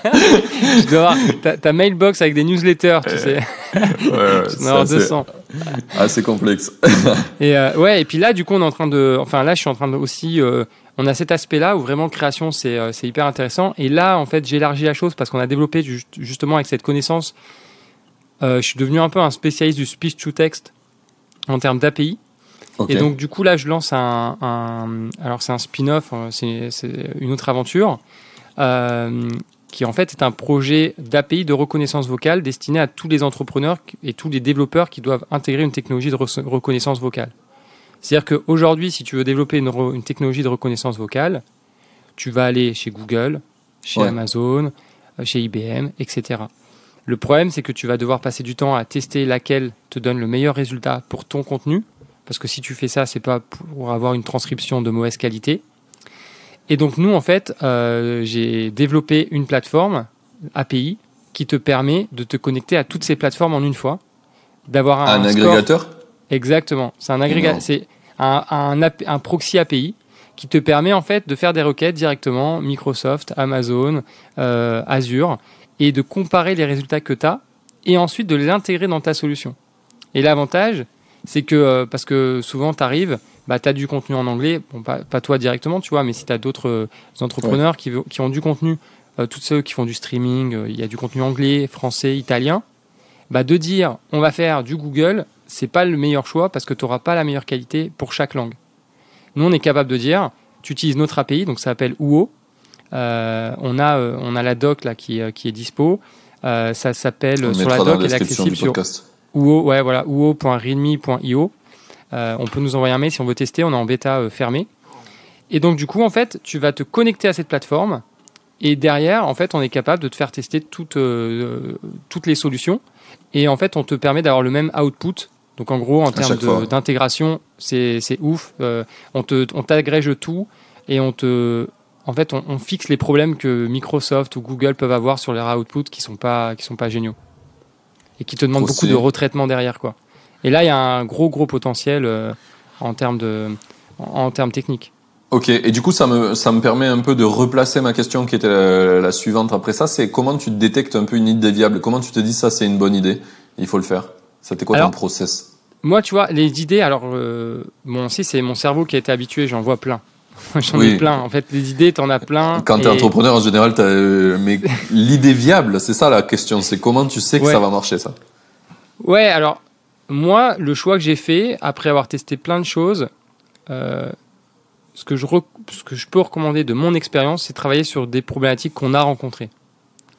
tu dois avoir ta, ta mailbox avec des newsletters, tu sais. Ouais, ouais, Tu dois en c'est avoir assez, 200. assez complexe. Et euh, ouais, et puis là, du coup, on est en train de. Enfin, là, je suis en train de aussi. euh, on a cet aspect-là où vraiment création, c'est euh, c'est hyper intéressant. Et là, en fait, j'élargis la chose parce qu'on a développé ju- justement avec cette connaissance. Euh, je suis devenu un peu un spécialiste du speech to text en termes d'API. Et donc, du coup, là, je lance un. un- alors, c'est un spin-off, euh, c'est une autre aventure. euh, qui en fait est un projet d'API de reconnaissance vocale destiné à tous les entrepreneurs et tous les développeurs qui doivent intégrer une technologie de re- reconnaissance vocale. C'est-à-dire qu'aujourd'hui, si tu veux développer une, technologie de reconnaissance vocale, tu vas aller chez Google, chez Ouais. Amazon, chez IBM, etc. Le problème, c'est que tu vas devoir passer du temps à tester laquelle te donne le meilleur résultat pour ton contenu, parce que si tu fais ça, c'est pas pour avoir une transcription de mauvaise qualité. Et donc nous, en fait, euh, j'ai développé une plateforme API qui te permet de te connecter à toutes ces plateformes en une fois, d'avoir un, un score- agrégateur? Exactement. C'est un agrégat, c'est un, un, ap- un proxy API qui te permet en fait de faire des requêtes directement Microsoft, Amazon, euh, Azure et de comparer les résultats que tu as et ensuite de l'intégrer dans ta solution. Et l'avantage, c'est que euh, parce que souvent tu arrives, bah, tu as du contenu en anglais, bon, pas, pas toi directement, tu vois, mais si tu as d'autres euh, entrepreneurs qui, qui ont du contenu, euh, tous ceux qui font du streaming, euh, il y a du contenu anglais, français, italien, bah, de dire on va faire du Google, c'est pas le meilleur choix parce que tu n'auras pas la meilleure qualité pour chaque langue. Nous, on est capable de dire tu utilises notre API, donc ça s'appelle UO. Euh, on, a, euh, on a la doc là, qui, est- qui est dispo. Euh, ça s'appelle sur la doc, elle est accessible sur podcast. UO, ouais, voilà, uo.readme.io. Euh, on peut nous envoyer un mail si on veut tester, on est en bêta euh, fermée. Et donc, du coup, en fait, tu vas te connecter à cette plateforme et derrière, en fait, on est capable de te faire tester toutes, euh, toutes les solutions. Et en fait, on te permet d'avoir le même output. Donc, en gros, en termes d'intégration, c'est ouf. Euh, on te- on t'agrège tout et on te. En fait, on, on fixe les problèmes que Microsoft ou Google peuvent avoir sur leurs outputs qui sont pas qui sont pas géniaux. Et qui te demandent beaucoup de retraitement derrière, quoi. Et là, il y a un gros gros potentiel euh, en termes de en, en termes techniques. Ok, et du coup, ça me, ça me permet un peu de replacer ma question qui était la, la suivante après ça, c'est comment tu détectes un peu une idée viable? Comment tu te dis ça, c'est une bonne idée, il faut le faire. C'était quoi Alors, ton process? Moi, tu vois, les idées, alors, euh, bon, si, c'est mon cerveau qui a été habitué, j'en vois plein. J'en Oui. ai plein. En fait, les idées, t'en as plein. Quand t'es et- entrepreneur, en général, t'as, euh, mais l'idée viable, c'est ça la question, c'est comment tu sais que Ouais. ça va marcher, ça? Ouais, alors, moi, le choix que j'ai fait, après avoir testé plein de choses, euh, ce, que je rec- ce que je peux recommander de mon expérience, c'est travailler sur des problématiques qu'on a rencontrées.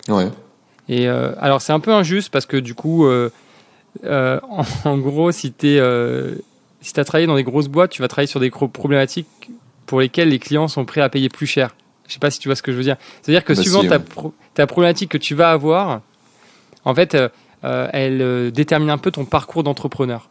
Ouais. Et euh, alors, c'est un peu injuste parce que du coup, euh, en, en gros, si tu euh, si as travaillé dans des grosses boîtes, tu vas travailler sur des problématiques pour lesquelles les clients sont prêts à payer plus cher. Je sais pas si tu vois ce que je veux dire. C'est-à-dire que Bah suivant si, ta, ouais. pro- ta problématique que tu vas avoir, en fait, euh, euh, elle euh, détermine un peu ton parcours d'entrepreneur.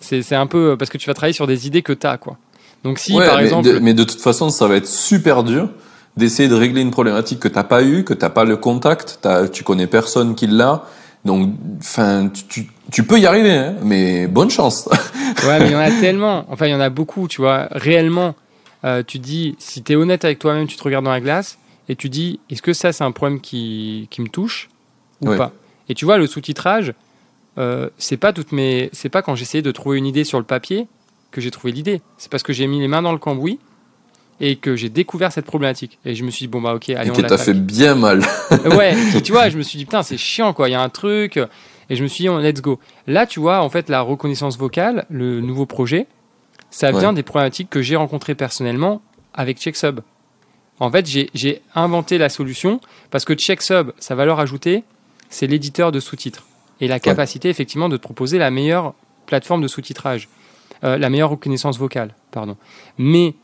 C'est un peu parce que tu vas travailler sur des idées que tu as, quoi. Donc si, Ouais, par mais, exemple... de, mais de toute façon, ça va être super dur d'essayer de régler une problématique que t'as pas eu, que t'as pas le contact, tu connais personne qui l'a. Donc, enfin, tu, tu, tu peux y arriver, hein, mais bonne chance. Ouais, mais il y en a tellement. Enfin, il y en a beaucoup, tu vois. Réellement, euh, tu dis, si tu es honnête avec toi-même, tu te regardes dans la glace et tu dis, est-ce que ça, c'est un problème qui, qui me touche ou Ouais. pas Et tu vois, le sous-titrage, euh, c'est pas toutes mes, c'est pas quand j'essayais de trouver une idée sur le papier que j'ai trouvé l'idée. C'est parce que j'ai mis les mains dans le cambouis et que j'ai découvert cette problématique. Et je me suis dit, bon, bah, ok, allez, et on l'attaque. fait bien mal. Ouais, tu vois, je me suis dit, putain, c'est chiant, quoi. Il y a un truc. Et je me suis dit, on- let's go. Là, tu vois, en fait, la reconnaissance vocale, le nouveau projet, ça Ouais. vient des problématiques que j'ai rencontrées personnellement avec CheckSub. En fait, j'ai j'ai inventé la solution parce que CheckSub, sa valeur ajoutée, c'est l'éditeur de sous-titres et la capacité, effectivement, de te proposer la meilleure plateforme de sous-titrage, Euh, la meilleure reconnaissance vocale, pardon. Mais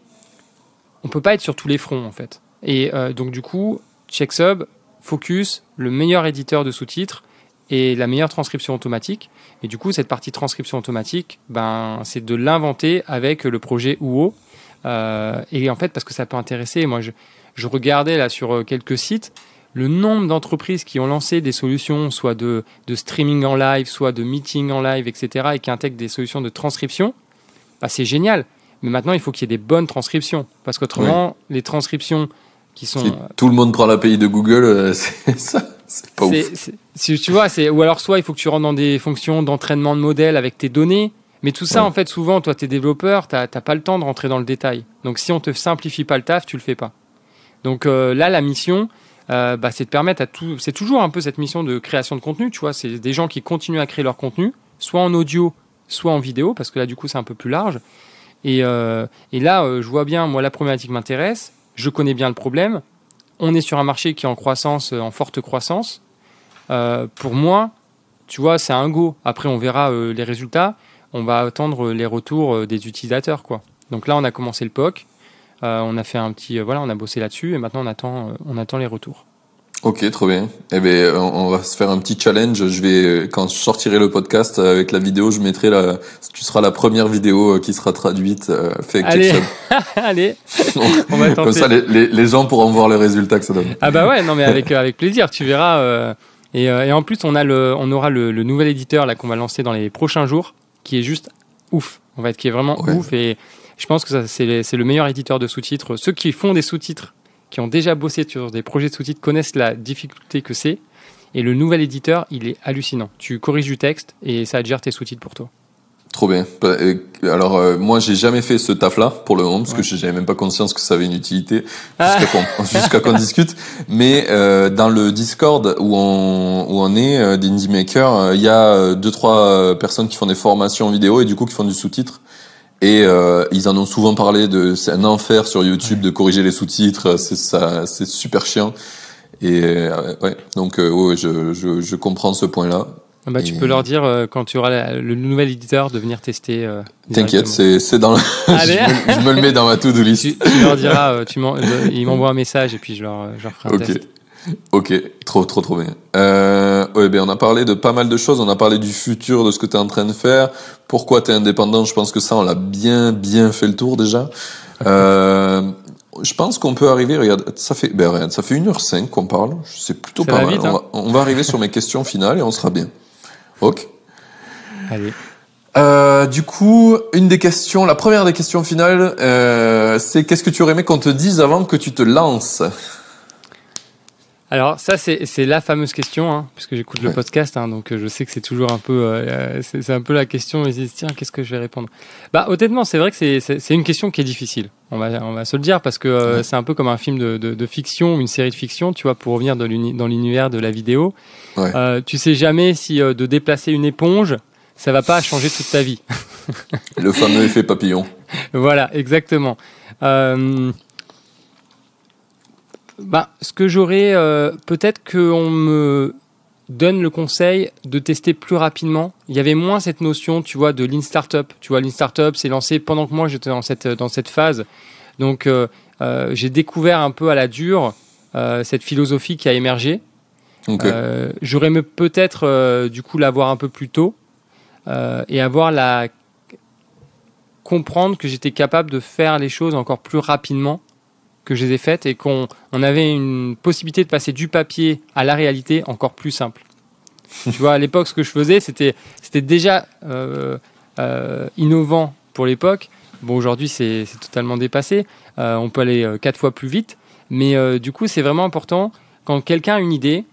on peut pas être sur tous les fronts, en fait. Et euh, donc, du coup, CheckSub, Focus, le meilleur éditeur de sous-titres et la meilleure transcription automatique. Et du coup, cette partie transcription automatique, ben, c'est de l'inventer avec le projet UO. Euh, et en fait, parce que ça peut intéresser, moi, je, je regardais là sur euh, quelques sites, le nombre d'entreprises qui ont lancé des solutions, soit de, de, streaming en live, soit de meeting en live, etc., et qui intègrent des solutions de transcription, bah, c'est génial. Mais maintenant, il faut qu'il y ait des bonnes transcriptions. Parce qu'autrement, les transcriptions qui sont. Si tout le monde prend l'API de Google, euh, c'est ça. C'est pas ouf. Si tu vois, ou alors soit il faut que tu rentres dans des fonctions d'entraînement de modèles avec tes données. Mais tout ça, en fait, souvent, toi, tu es développeur, tu n'as pas le temps de rentrer dans le détail. Donc, si on te simplifie pas le taf, tu le fais pas. Donc euh, là, la mission, euh, bah, c'est de permettre à tout. C'est toujours un peu cette mission de création de contenu, tu vois. C'est des gens qui continuent à créer leur contenu, soit en audio, soit en vidéo, parce que là, du coup, c'est un peu plus large. Et, euh, et là, je vois bien, moi, la problématique m'intéresse. Je connais bien le problème. On est sur un marché qui est en croissance, en forte croissance. pour moi, tu vois, c'est un go. Après, on verra les résultats on va attendre les retours euh, des utilisateurs. Quoi. Donc là, on a commencé le POC, euh, on a fait un petit, euh, voilà, on a bossé là-dessus et maintenant on attend, on attend les retours. Ok, trop bien. Eh ben, on va se faire un petit challenge. Je vais, quand je sortirai le podcast avec la vidéo, je mettrai la, tu seras la première vidéo qui sera traduite fait Allez, allez, on va tenter. Comme ça, les, les, gens pourront voir le résultat que ça donne. Ah bah ouais, non mais avec avec plaisir. Tu verras. et, et, en plus, on a le, on aura le, le nouvel éditeur là qu'on va lancer dans les prochains jours qui est juste ouf, en fait, qui est vraiment ouf. Et je pense que c'est le meilleur éditeur de sous-titres. Ceux qui font des sous-titres, qui ont déjà bossé sur des projets de sous-titres, connaissent la difficulté que c'est. Et le nouvel éditeur, il est hallucinant. Tu corriges du texte et ça gère tes sous-titres pour toi. Trop bien. Bah, alors euh, moi j'ai jamais fait ce taf là pour le moment parce que j'avais même pas conscience que ça avait une utilité jusqu'à qu'on discute. Mais euh, dans le Discord où on où on est euh, d'Indie Maker, euh, il y a deux trois personnes qui font des formations vidéo et du coup qui font du sous-titre. Et ils en ont souvent parlé de c'est un enfer sur YouTube de corriger les sous-titres, c'est ça c'est super chiant. Et ouais donc ouais, je, je je comprends ce point là. Ah bah, tu peux leur dire euh, quand tu auras le nouvel éditeur de venir tester. Euh, T'inquiète, c'est c'est dans. Le... je, me, le mets dans ma to-do list. Tu, tu, leur diras, euh, tu ils m'envoient un message et puis je leur, je leur ferai un test. Ok, trop trop trop bien. Euh, ouais, ben on a parlé de pas mal de choses. On a parlé du futur, de ce que tu es en train de faire. Pourquoi tu es indépendant? Je pense que ça, on l'a bien bien fait le tour déjà. Euh, je pense qu'on peut arriver. Regarde, ça fait ben regarde, ça fait 1h05 qu'on parle. C'est plutôt pas mal. on, hein. va, on va arriver sur mes questions finales et on sera bien. Ok. Allez. Euh, du coup, une des questions, la première des questions finales, euh, c'est qu'est-ce que tu aurais aimé qu'on te dise avant que tu te lances? Alors ça c'est la fameuse question, hein, puisque j'écoute le podcast, hein, donc euh, je sais que c'est toujours un peu, euh, c'est un peu la question. Ils disent tiens qu'est-ce que je vais répondre? Bah honnêtement c'est vrai que c'est une question qui est difficile. On va on va se le dire parce que euh, c'est un peu comme un film de, de, de, fiction, une série de fiction, tu vois, pour revenir dans l'univers de la vidéo. Ouais. tu sais jamais si de déplacer une éponge, ça va pas changer toute ta vie. le fameux effet papillon. voilà exactement. Euh, bah, ce que j'aurais, euh, peut-être qu'on me donne le conseil de tester plus rapidement. Il y avait moins cette notion, tu vois, de lean startup. Tu vois, lean startup, c'est lancé pendant que moi j'étais dans cette dans cette phase. Donc, euh, euh, j'ai découvert un peu à la dure cette philosophie qui a émergé. j'aurais peut-être du coup l'avoir un peu plus tôt et avoir la comprendre que j'étais capable de faire les choses encore plus rapidement que je les ai faites et qu'on on avait une possibilité de passer du papier à la réalité encore plus simple. tu vois, à l'époque, ce que je faisais, c'était, c'était déjà euh, euh, innovant pour l'époque. Bon, aujourd'hui, c'est, c'est totalement dépassé. Euh, on peut aller quatre fois plus vite. Mais du coup, c'est vraiment important quand quelqu'un a une idée,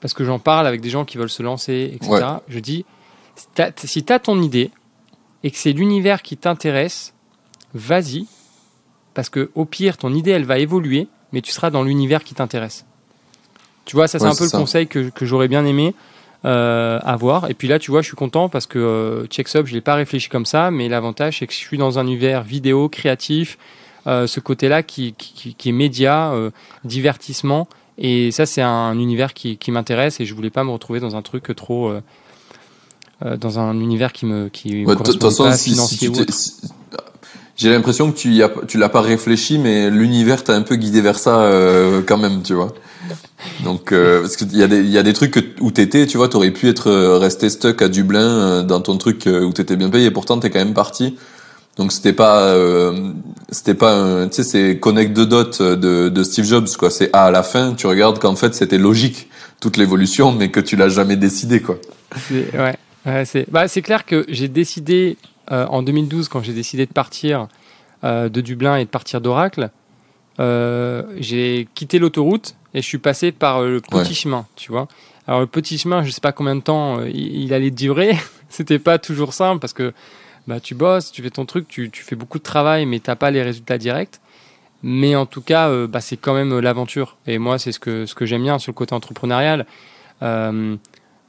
parce que j'en parle avec des gens qui veulent se lancer, etc. Je dis, si tu as ton idée et que c'est l'univers qui t'intéresse, vas-y, parce que au pire, ton idée, elle va évoluer, mais tu seras dans l'univers qui t'intéresse. Tu vois, ça c'est un peu le conseil que, que j'aurais bien aimé euh, avoir. Et puis là, tu vois, je suis content parce que euh, CheckSub, je l'ai pas réfléchi comme ça, mais l'avantage, c'est que je suis dans un univers vidéo, créatif, euh, ce côté-là qui, qui, qui, est média, euh, divertissement. Et ça, c'est un univers qui, qui m'intéresse et je voulais pas me retrouver dans un truc trop... Dans un univers qui me qui ouais, correspond pas si, financier si j'ai l'impression que tu y as, tu l'as pas réfléchi, mais l'univers t'a un peu guidé vers ça euh, quand même, tu vois. Donc euh, parce qu'il y a des il y a des trucs où t'étais, tu vois, t'aurais pu être euh, resté stuck à Dublin dans ton truc où t'étais bien payé, et pourtant t'es quand même parti. Donc c'était pas, euh, c'était pas, tu sais, c'est connect de dot de, de Steve Jobs quoi. C'est à la fin, tu regardes qu'en fait c'était logique toute l'évolution, mais que tu l'as jamais décidé quoi. Ouais, ouais c'est, bah, clair que j'ai décidé euh, en 2012 quand j'ai décidé de partir euh, de Dublin et de partir d'Oracle, euh, j'ai quitté l'autoroute et je suis passé par le petit Ouais. chemin, tu vois. Alors le petit chemin, je sais pas combien de temps euh, il, il allait durer. C'était pas toujours simple parce que bah, tu bosses, tu fais ton truc, tu, tu fais beaucoup de travail, mais t'as pas les résultats directs. Mais en tout cas, euh, bah, c'est quand même euh, l'aventure. Et moi, c'est ce que, ce que j'aime bien sur le côté entrepreneurial. Euh,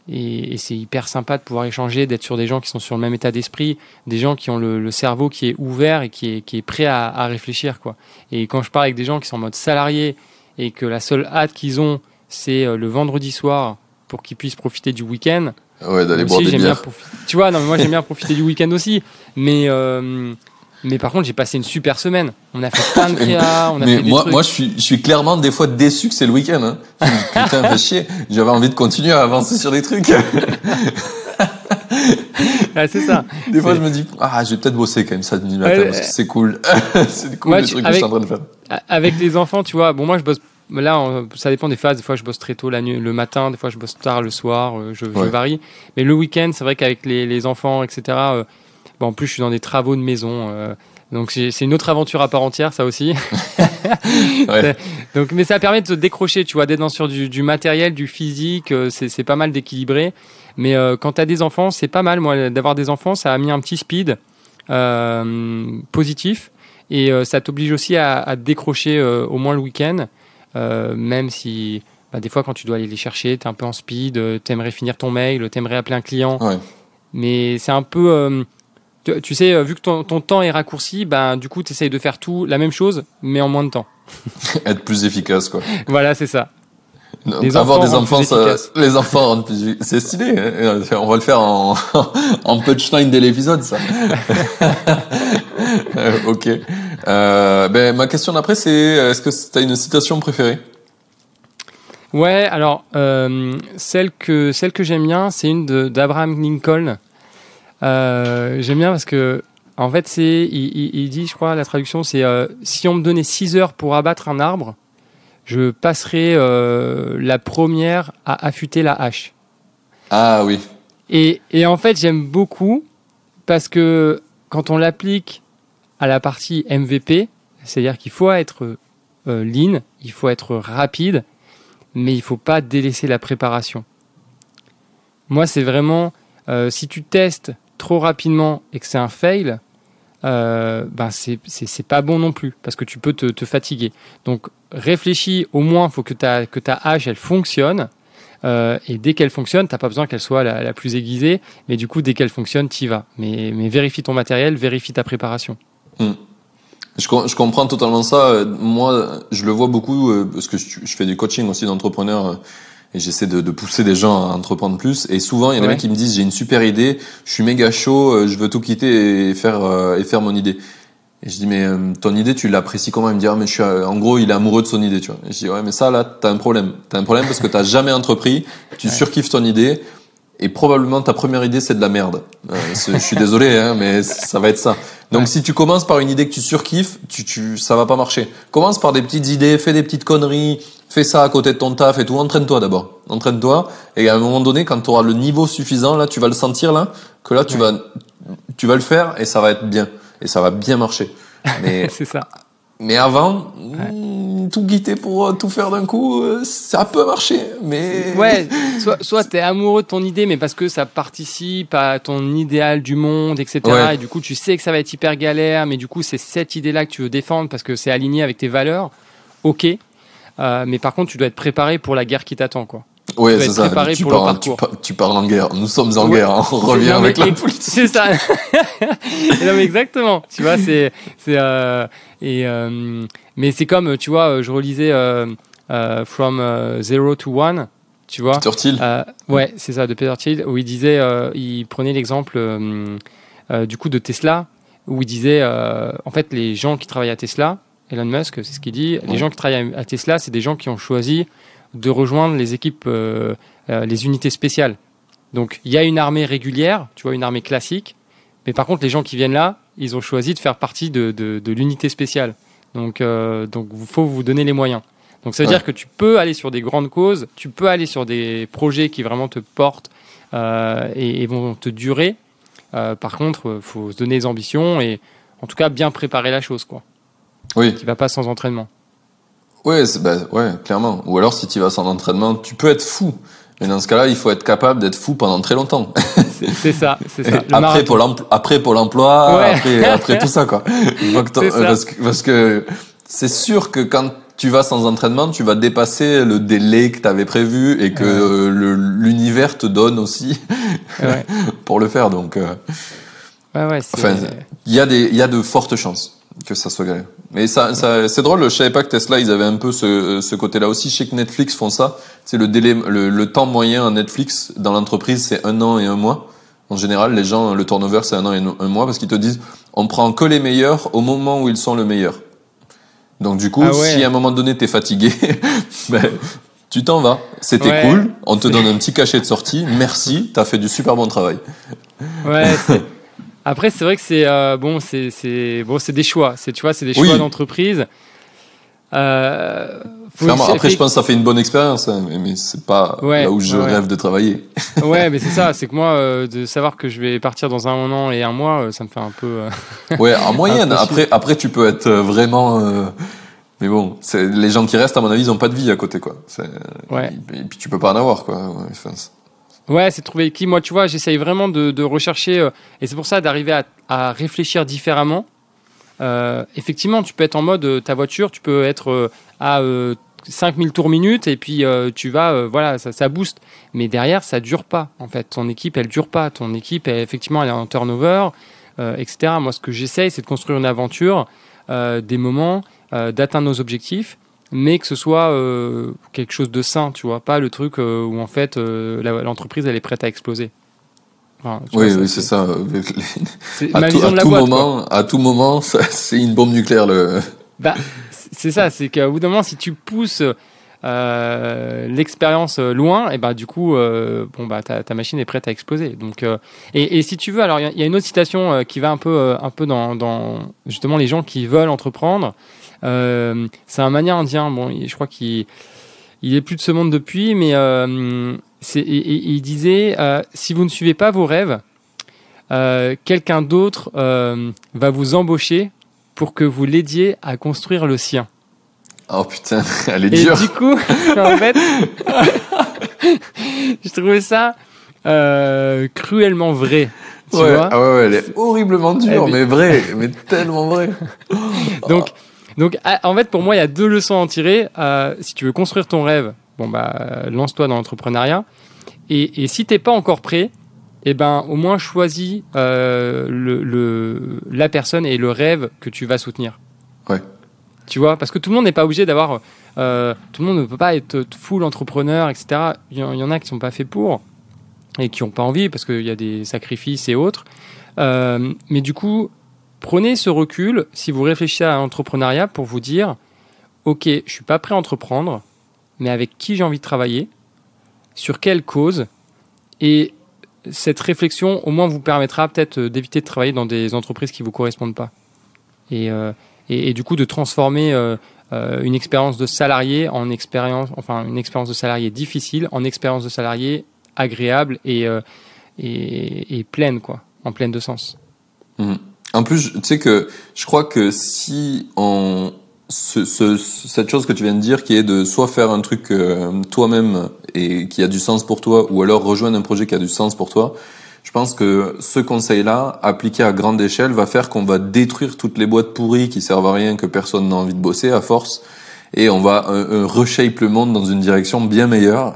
et, et c'est hyper sympa de pouvoir échanger, d'être sur des gens qui sont sur le même état d'esprit, des gens qui ont le, le cerveau qui est ouvert et qui est, qui est prêt à, à réfléchir. Quoi. Et quand je parle avec des gens qui sont en mode salarié et que la seule hâte qu'ils ont, c'est euh, le vendredi soir pour qu'ils puissent profiter du week-end, Ouais, d'aller boire aussi, des bien bières. profi- Tu vois, non, mais moi j'aime bien profiter du week-end aussi. Mais, euh, mais par contre, j'ai passé une super semaine. On a fait plein de créas, on a Mais fait des moi, trucs. moi, je suis, je suis clairement des fois déçu que c'est le week-end. Hein. Putain, fais chier. J'avais envie de continuer à avancer sur des trucs. Ah, c'est ça. Des fois, je me dis, ah, je vais peut-être bosser quand même samedi matin Ouais, parce que c'est cool. c'est cool Moi, les tu- trucs que je suis avec- en train de faire. Avec les enfants, tu vois, bon, moi je bosse. Là, on- ça dépend des phases. Des fois, je bosse très tôt la nuit, le matin. Des fois, je bosse tard le soir. euh, Je, je Ouais. varie. Mais le week-end, c'est vrai qu'avec les, les enfants, etc. euh, bon, en plus, je suis dans des travaux de maison. euh, donc, c'est une autre aventure à part entière, ça aussi. Ouais. Donc, mais ça permet de se décrocher, tu vois, d'être sur du, du matériel, du physique, euh, c'est pas mal d'équilibrer. Mais euh, quand tu as des enfants, c'est pas mal, moi, d'avoir des enfants, ça a mis un petit speed euh, positif. Et euh, ça t'oblige aussi à, à te décrocher au moins le week-end, même si bah, des fois, quand tu dois aller les chercher, tu es un peu en speed, t'aimerais finir ton mail, t'aimerais appeler un client. Ouais. Mais c'est un peu. Tu, tu sais, euh, vu que ton, ton temps est raccourci, bah, du coup, tu essayes de faire tout la même chose, mais en moins de temps. Être plus efficace, quoi. Voilà, c'est ça. Les Avoir des enfants, ça- les enfants rendent plus, c'est stylé. hein. On va le faire en, en punchline de l'épisode, ça. Euh, ok. Euh, ben, ma question d'après, c'est, est-ce que tu as une citation préférée? Ouais, alors, euh, celle que, celle que j'aime bien, c'est une d'Abraham Lincoln. Euh, j'aime bien parce que, en fait, c'est, il, il- il dit, je crois, la traduction, c'est euh, si on me donnait 6 heures pour abattre un arbre, je passerais euh, la première à affûter la hache. Ah oui. Et, et en fait, j'aime beaucoup parce que quand on l'applique à la partie MVP, c'est-à-dire qu'il faut être euh, lean, il faut être rapide, mais il faut pas délaisser la préparation. Moi, c'est vraiment euh, si tu testes trop rapidement et que c'est un fail, euh, ben c'est pas bon non plus parce que tu peux te, te fatiguer. Donc réfléchis au moins, faut que ta que ta hache elle fonctionne. Euh, et dès qu'elle fonctionne, t'as pas besoin qu'elle soit la, la plus aiguisée, mais du coup, dès qu'elle fonctionne, t'y vas. Mais, mais vérifie ton matériel, vérifie ta préparation. Je, com- je comprends totalement ça. Euh, Moi, je le vois beaucoup parce que je, fais du coaching aussi d'entrepreneurs et j'essaie de, de pousser des gens à entreprendre plus. Et souvent, il y a des Ouais. mecs qui me disent j'ai une super idée, je suis méga chaud, euh, je veux tout quitter et faire euh, et faire mon idée. Et je dis mais euh, ton idée, tu l'apprécies comment? Il me dit ah mais je suis euh, en gros il est amoureux de son idée, tu vois. Et je dis ouais mais ça là t'as un problème. T'as un problème parce que t'as jamais entrepris, tu Ouais. surkiffes ton idée. Et probablement ta première idée c'est de la merde. Euh, je suis désolé, hein, mais ça va être ça. Donc Ouais. si tu commences par une idée que tu surkiffes, tu, tu, ça va pas marcher. Commence par des petites idées, fais des petites conneries, fais ça à côté de ton taf et tout. Entraîne-toi d'abord. Entraîne-toi. Et à un moment donné, quand tu auras le niveau suffisant, là, tu vas le sentir là, que là, tu Ouais. vas, tu vas le faire et ça va être bien. Et ça va bien marcher. Mais, c'est ça. Mais avant, mm, tout quitter pour euh, tout faire d'un coup, euh, ça peut marcher. Mais Ouais, soit, soit tu es amoureux de ton idée, mais parce que ça participe à ton idéal du monde, etc. Ouais. Et du coup, tu sais que ça va être hyper galère, mais du coup, c'est cette idée-là que tu veux défendre parce que c'est aligné avec tes valeurs. Ok. Euh, mais par contre, tu dois être préparé pour la guerre qui t'attend, quoi. Dois c'est ça. préparé tu, pour parles, tu, parcours. par- tu parles en guerre. Nous sommes en Ouais. guerre. hein. On revient avec la politique. C'est ça. non, mais exactement. Tu vois, c'est, euh, et, euh, mais c'est comme, tu vois, je relisais euh, euh, From Zero to One, tu vois. Peter Thiel. Ouais, c'est ça, de Peter Thiel, où il disait, il prenait l'exemple du coup de Tesla, où il disait, en fait, les gens qui travaillent à Tesla, Elon Musk, c'est ce qu'il dit, les gens qui travaillent à Tesla, c'est des gens qui ont choisi de rejoindre les équipes, euh, euh, les unités spéciales. Donc, il y a une armée régulière, tu vois, une armée classique, mais par contre, les gens qui viennent là, ils ont choisi de faire partie de, de, de l'unité spéciale. Donc, euh, donc, il faut vous donner les moyens. Donc, ça veut Ouais. dire que tu peux aller sur des grandes causes, tu peux aller sur des projets qui vraiment te portent euh, et, et vont te durer. Par contre, il faut se donner des ambitions et en tout cas bien préparer la chose, quoi. Oui, Qui va pas sans entraînement. Ouais, bah, ouais, clairement. Ou alors, si tu vas sans entraînement, tu peux être fou. Mais dans ce cas-là, il faut être capable d'être fou pendant très longtemps. C'est ça, c'est ça. Le après. Pôle emploi, après Pôle emploi, Ouais. après, après tout ça, quoi. Ça. parce que, parce que c'est sûr que quand tu vas sans entraînement, tu vas dépasser le délai que tu avais prévu et que Ouais. euh, l'univers te donne aussi Ouais, pour le faire. Donc, euh, ouais, ouais, c'est- Enfin, il y a des, il y a de fortes chances que ça soit galère. Mais ça, ça c'est drôle. Je savais pas que Tesla, ils avaient un peu ce, ce côté-là aussi. Je sais que Netflix font ça. C'est le délai, le, le temps moyen à Netflix dans l'entreprise, c'est un an et un mois. En général, les gens, le turnover, c'est un an et un mois parce qu'ils te disent, on prend que les meilleurs au moment où ils sont le meilleur. Donc du coup, Ah ouais. si à un moment donné t'es fatigué, ben, tu t'en vas. C'était Ouais. cool. On te donne un petit cachet de sortie. Merci, t'as fait du super bon travail. Ouais, Après, c'est vrai que c'est euh, bon, c'est c'est bon, c'est des choix. C'est tu vois, c'est des Oui. choix d'entreprise. Euh, Après, je pense que ça fait une bonne expérience, hein, mais, mais c'est pas Ouais, là où je ouais, rêve de travailler. Ouais, mais c'est ça. C'est que moi, euh, de savoir que je vais partir dans un an et un mois, ça me fait un peu. Ouais, en moyenne. Après, après, tu peux être vraiment. Mais bon, les gens qui restent, à mon avis, ils ont pas de vie à côté, quoi. Ouais. Et puis tu peux pas en avoir, quoi. Enfin, Ouais, c'est trouver qui. Moi, tu vois, j'essaye vraiment de, rechercher, euh, et c'est pour ça d'arriver à, réfléchir différemment. Euh, effectivement, tu peux être en mode euh, ta voiture, tu peux être à euh, 5000 tours minute et puis tu vas, voilà, ça, booste. Mais derrière, ça dure pas. En fait, ton équipe, elle dure pas. Ton équipe, effectivement, elle est en turnover, etc. Moi, ce que j'essaye, c'est de construire une aventure, des moments, d'atteindre nos objectifs mais que ce soit euh, quelque chose de sain, tu vois, pas le truc euh, où en fait euh, l'entreprise elle est prête à exploser. Enfin, Oui, vois, oui, c'est ça. À, tout, à moment, à tout moment, c'est une bombe nucléaire. Le... Bah, c'est ça, c'est qu'au bout d'un moment, si tu pousses euh, l'expérience loin, et bah du coup, euh, bon bah ta, ta machine est prête à exploser. Donc, euh, et, et si tu veux, alors il y a- il y, a une autre citation qui va un peu, un peu dans, dans justement les gens qui veulent entreprendre. Euh, c'est un manière indien. Bon, je crois qu'il il est plus de ce monde depuis, mais euh, c'est, et- et- il disait euh, si vous ne suivez pas vos rêves, quelqu'un d'autre va vous embaucher pour que vous l'aidiez à construire le sien. Oh putain, elle est Et dure. du coup, en fait, je trouvais ça euh, cruellement vrai. Tu ouais, vois ah ouais, ouais, elle est horriblement dure, mais- mais vrai, mais tellement vrai. Donc, donc ah, en fait, pour moi, il y a deux leçons à en tirer. Euh, si tu veux construire ton rêve, bon bah, euh, lance-toi dans l'entrepreneuriat. Et, et si t'es pas encore prêt, eh ben, au moins choisis euh, le, le- la personne et le rêve que tu vas soutenir. Ouais. Tu vois, parce que tout le monde n'est pas obligé d'avoir. euh, tout le monde ne peut pas être full entrepreneur, etc. Il y, en- il y en a qui sont pas faits pour et qui n'ont pas envie parce qu'il y a des sacrifices et autres. Euh, mais du coup, prenez ce recul si vous réfléchissez à l'entrepreneuriat pour vous dire ok, je suis pas prêt à entreprendre, mais avec qui j'ai envie de travailler, sur quelle cause, et cette réflexion au moins vous permettra peut-être euh, d'éviter de travailler dans des entreprises qui vous correspondent pas. Et, euh, et, et du coup de transformer euh, une expérience de salarié en expérience, enfin une expérience de salarié difficile en expérience de salarié agréable et, et, pleine quoi, en pleine de sens. Mhm. En plus, tu sais que je crois que si on ce, ce- cette chose que tu viens de dire, qui est de soit faire un truc euh, toi-même et qui a du sens pour toi, ou alors rejoindre un projet qui a du sens pour toi, je pense que ce conseil-là, appliqué à grande échelle, va faire qu'on va détruire toutes les boîtes pourries qui servent à rien, que personne n'a envie de bosser à force, et on va euh, euh, reshape le monde dans une direction bien meilleure.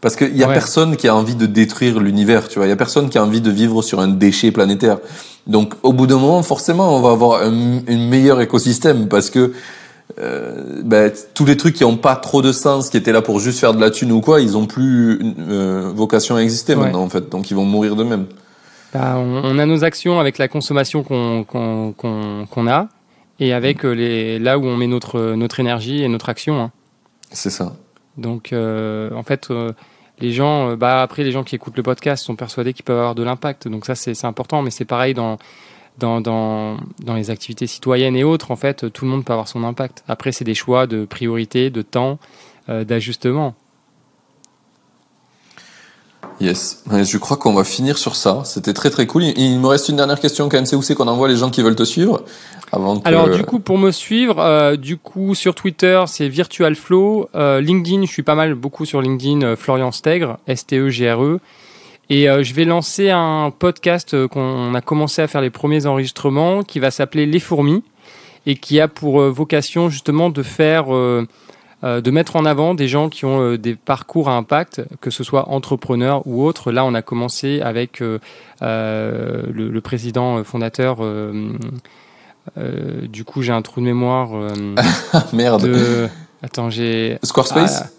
Parce qu'il y a Ouais. personne qui a envie de détruire l'univers, tu vois. Il y a personne qui a envie de vivre sur un déchet planétaire. Donc, au bout d'un moment, forcément, on va avoir un, un meilleur écosystème parce que euh, ben, tous les trucs qui ont pas trop de sens, qui étaient là pour juste faire de la thune ou quoi, ils ont plus euh, vocation à exister Ouais. maintenant, en fait. Donc, ils vont mourir d'eux-mêmes. Bah, on, on a nos actions avec la consommation qu'on a et avec euh, les, là où on met notre, notre énergie et notre action. hein. C'est ça. Donc, euh, en fait, euh, les gens, euh, bah, après, les gens qui écoutent le podcast sont persuadés qu'ils peuvent avoir de l'impact. Donc, ça, c'est important. Mais c'est pareil dans, dans, dans, dans, les activités citoyennes et autres, en fait, tout le monde peut avoir son impact. Après, c'est des choix de priorité, de temps, d'ajustement. Yes, je crois qu'on va finir sur ça. C'était très très cool. Il me reste une dernière question quand même. C'est où c'est qu'on envoie les gens qui veulent te suivre avant Alors du coup, pour me suivre, euh, du coup sur Twitter c'est Virtual Flow, euh, LinkedIn, je suis pas mal beaucoup sur LinkedIn, euh, Florian Stegre, S T E. Et je vais lancer un podcast qu'on a commencé à faire les premiers enregistrements, qui va s'appeler Les Fourmis et qui a pour vocation justement de faire euh, de mettre en avant des gens qui ont euh, des parcours à impact, que ce soit entrepreneurs ou autres. Là, on a commencé avec euh, le, président fondateur. du coup, j'ai un trou de mémoire. Merde. Attends, j'ai. Squarespace. Ah,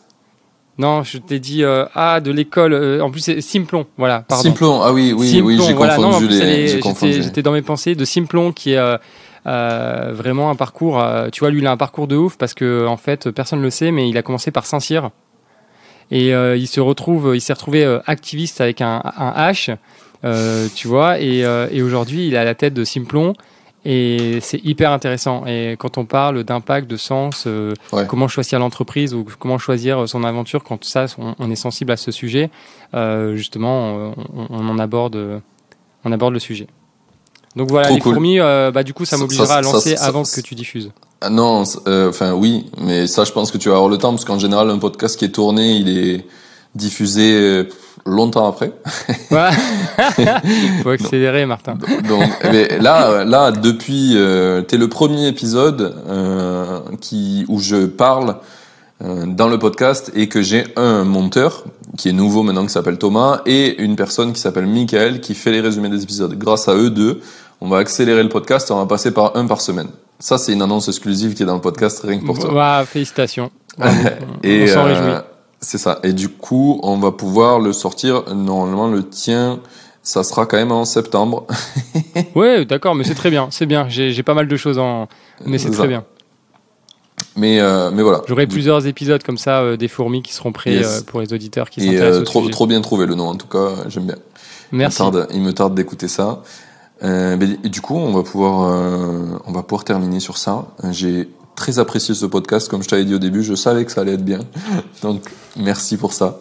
non, je t'ai dit ah de l'école. en plus, c'est Simplon. Voilà. Pardon. Simplon. Ah oui, oui, oui, j'ai confondu les. J'étais dans mes pensées de Simplon qui est euh, vraiment un parcours. Euh, tu vois, lui, il a un parcours de ouf parce que en fait, personne ne le sait, mais il a commencé par Saint-Cyr et euh, il se retrouve, il s'est retrouvé activiste avec un, H, tu vois, et, et aujourd'hui, il est à la tête de Simplon. Et c'est hyper intéressant. Et quand on parle d'impact, de sens, comment choisir l'entreprise ou comment choisir son aventure, quand ça, on, est sensible à ce sujet, justement, on, on, aborde, on aborde le sujet. Donc voilà, les fourmis, euh, bah, du coup, ça m'obligera à lancer avant que tu diffuses. Ah non, euh, enfin oui, mais ça, je pense que tu vas avoir le temps, parce qu'en général, un podcast qui est tourné, il est diffusé euh, longtemps après. Ouais. Il faut accélérer, Martin. Donc, mais là, là, depuis, euh, t'es le premier épisode qui où je parle dans le podcast et que j'ai un monteur qui est nouveau maintenant qui s'appelle Thomas et une personne qui s'appelle Michael qui fait les résumés des épisodes. Grâce à eux deux, on va accélérer le podcast et on va passer par un par semaine. Ça, c'est une annonce exclusive qui est dans le podcast rien que pour toi. Bah, félicitations. et euh, c'est ça. Et du coup, on va pouvoir le sortir. Normalement, le tien, ça sera quand même en septembre. ouais, d'accord, mais c'est très bien. C'est bien. J'ai pas mal de choses en, mais c'est très bien. Mais, euh, mais voilà. J'aurai plusieurs épisodes comme ça, euh, des fourmis qui seront prêts euh, pour les auditeurs qui s'intéressent. trop, trop bien trouvé le nom, en tout cas, j'aime bien. Merci. Il me tarde d'écouter ça. Euh, et du coup, on va pouvoir, euh, on va pouvoir terminer sur ça. J'ai très apprécié ce podcast, comme je t'avais dit au début. Je savais que ça allait être bien, donc merci pour ça.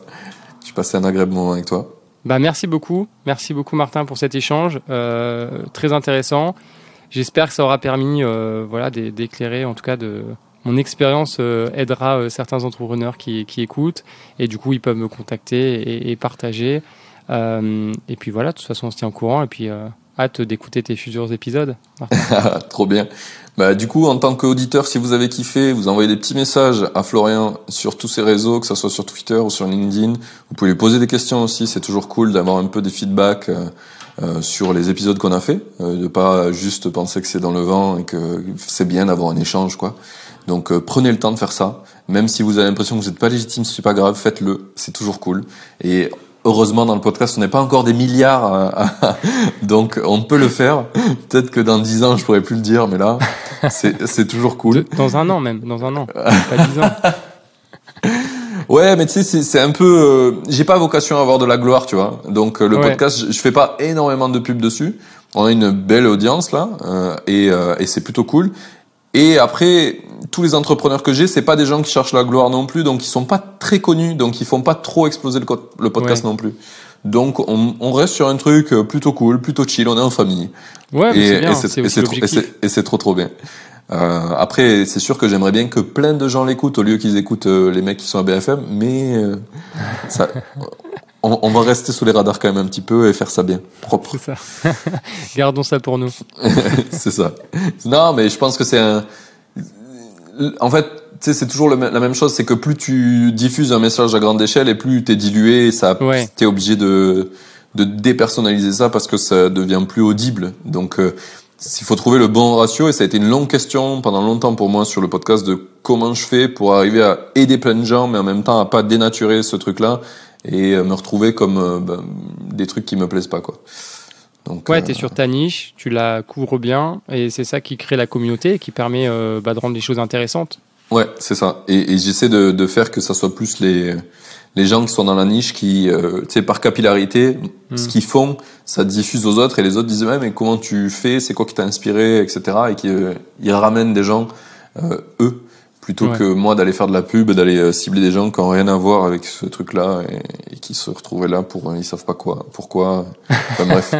J'ai passé un agréable moment avec toi. Bah merci beaucoup, merci beaucoup Martin pour cet échange euh, très intéressant. J'espère que ça aura permis, voilà, d'éclairer, en tout cas de mon expérience aidera certains entrepreneurs qui, qui, écoutent et du coup ils peuvent me contacter et, et partager. et puis voilà, de toute façon on se tient au courant et puis hâte d'écouter tes futurs épisodes. Trop bien. Bah, du coup, en tant qu'auditeur, si vous avez kiffé, vous envoyez des petits messages à Florian sur tous ses réseaux, que ce soit sur Twitter ou sur LinkedIn. Vous pouvez lui poser des questions aussi. C'est toujours cool d'avoir un peu des feedbacks euh, euh, sur les épisodes qu'on a fait, euh, de pas juste penser que c'est dans le vent et que c'est bien d'avoir un échange, quoi. Donc prenez le temps de faire ça. Même si vous avez l'impression que vous n'êtes pas légitime, c'est pas grave, faites-le. C'est toujours cool. Et Heureusement, dans le podcast, on n'est pas encore des milliards, donc on peut le faire. Peut-être que dans dix ans, je pourrais plus le dire, mais là, c'est toujours cool. Dans un an même, dans un an, pas dix ans. Ouais, mais tu sais, c'est un peu. Euh, j'ai pas vocation à avoir de la gloire, tu vois. Donc euh, le podcast, je, fais pas énormément de pubs dessus. On a une belle audience là, euh, et, et c'est plutôt cool. Et après, tous les entrepreneurs que j'ai, c'est pas des gens qui cherchent la gloire non plus, donc ils sont pas très connus, donc ils font pas trop exploser le, podcast non plus. Donc on, on, reste sur un truc euh, plutôt cool, plutôt chill, on est en famille. Ouais, et, c'est trop, et c'est trop trop bien. Euh, après, c'est sûr que j'aimerais bien que plein de gens l'écoutent au lieu qu'ils écoutent euh, les mecs qui sont à BFM, mais euh, ça, on, on, va rester sous les radars quand même un petit peu et faire ça bien, propre. C'est ça. Gardons ça pour nous. c'est ça. Non, mais je pense que c'est un. En fait, c'est toujours la même chose, c'est que plus tu diffuses un message à grande échelle et plus t'es dilué, et ça, ouais. t'es obligé de de dépersonnaliser ça parce que ça devient plus audible. Donc, euh, il faut trouver le bon ratio et ça a été une longue question pendant longtemps pour moi sur le podcast de comment je fais pour arriver à aider plein de gens mais en même temps à pas dénaturer ce truc-là et euh, me retrouver comme euh, ben, des trucs qui me plaisent pas quoi. Donc, ouais, euh... tu es sur ta niche, tu la couvres bien et c'est ça qui crée la communauté et qui permet euh, bah, de rendre les choses intéressantes. Ouais, c'est ça. Et, et j'essaie de, de, faire que ça soit plus les les gens qui sont dans la niche, qui, euh, tu sais, par capillarité, Mm. ce qu'ils font, ça diffuse aux autres et les autres disent ouais, mais comment tu fais, c'est quoi qui t'a inspiré, etc. Et qui euh, ils ramènent des gens euh, eux plutôt Ouais. que moi d'aller faire de la pub, d'aller euh, cibler des gens qui ont rien à voir avec ce truc-là et, et qui se retrouvaient là pour euh, ils savent pas quoi, pourquoi. Enfin, bref,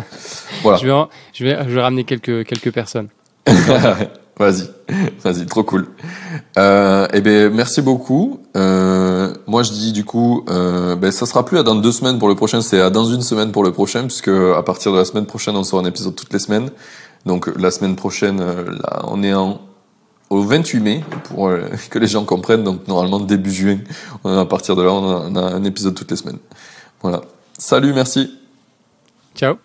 voilà. Je vais, en- je vais, je vais ramener quelques, quelques personnes. vas-y, vas-y, trop cool. Euh, eh ben, merci beaucoup. Euh, moi, je dis du coup, euh, ben, ça sera plus à dans deux semaines pour le prochain, c'est à dans une semaine pour le prochain, puisque à partir de la semaine prochaine, on sort un épisode toutes les semaines. Donc la semaine prochaine, euh, là, on est en au 28 mai pour euh, que les gens comprennent. Donc normalement début juin, à partir de là, on a, on a un épisode toutes les semaines. Voilà. Salut, merci. Ciao.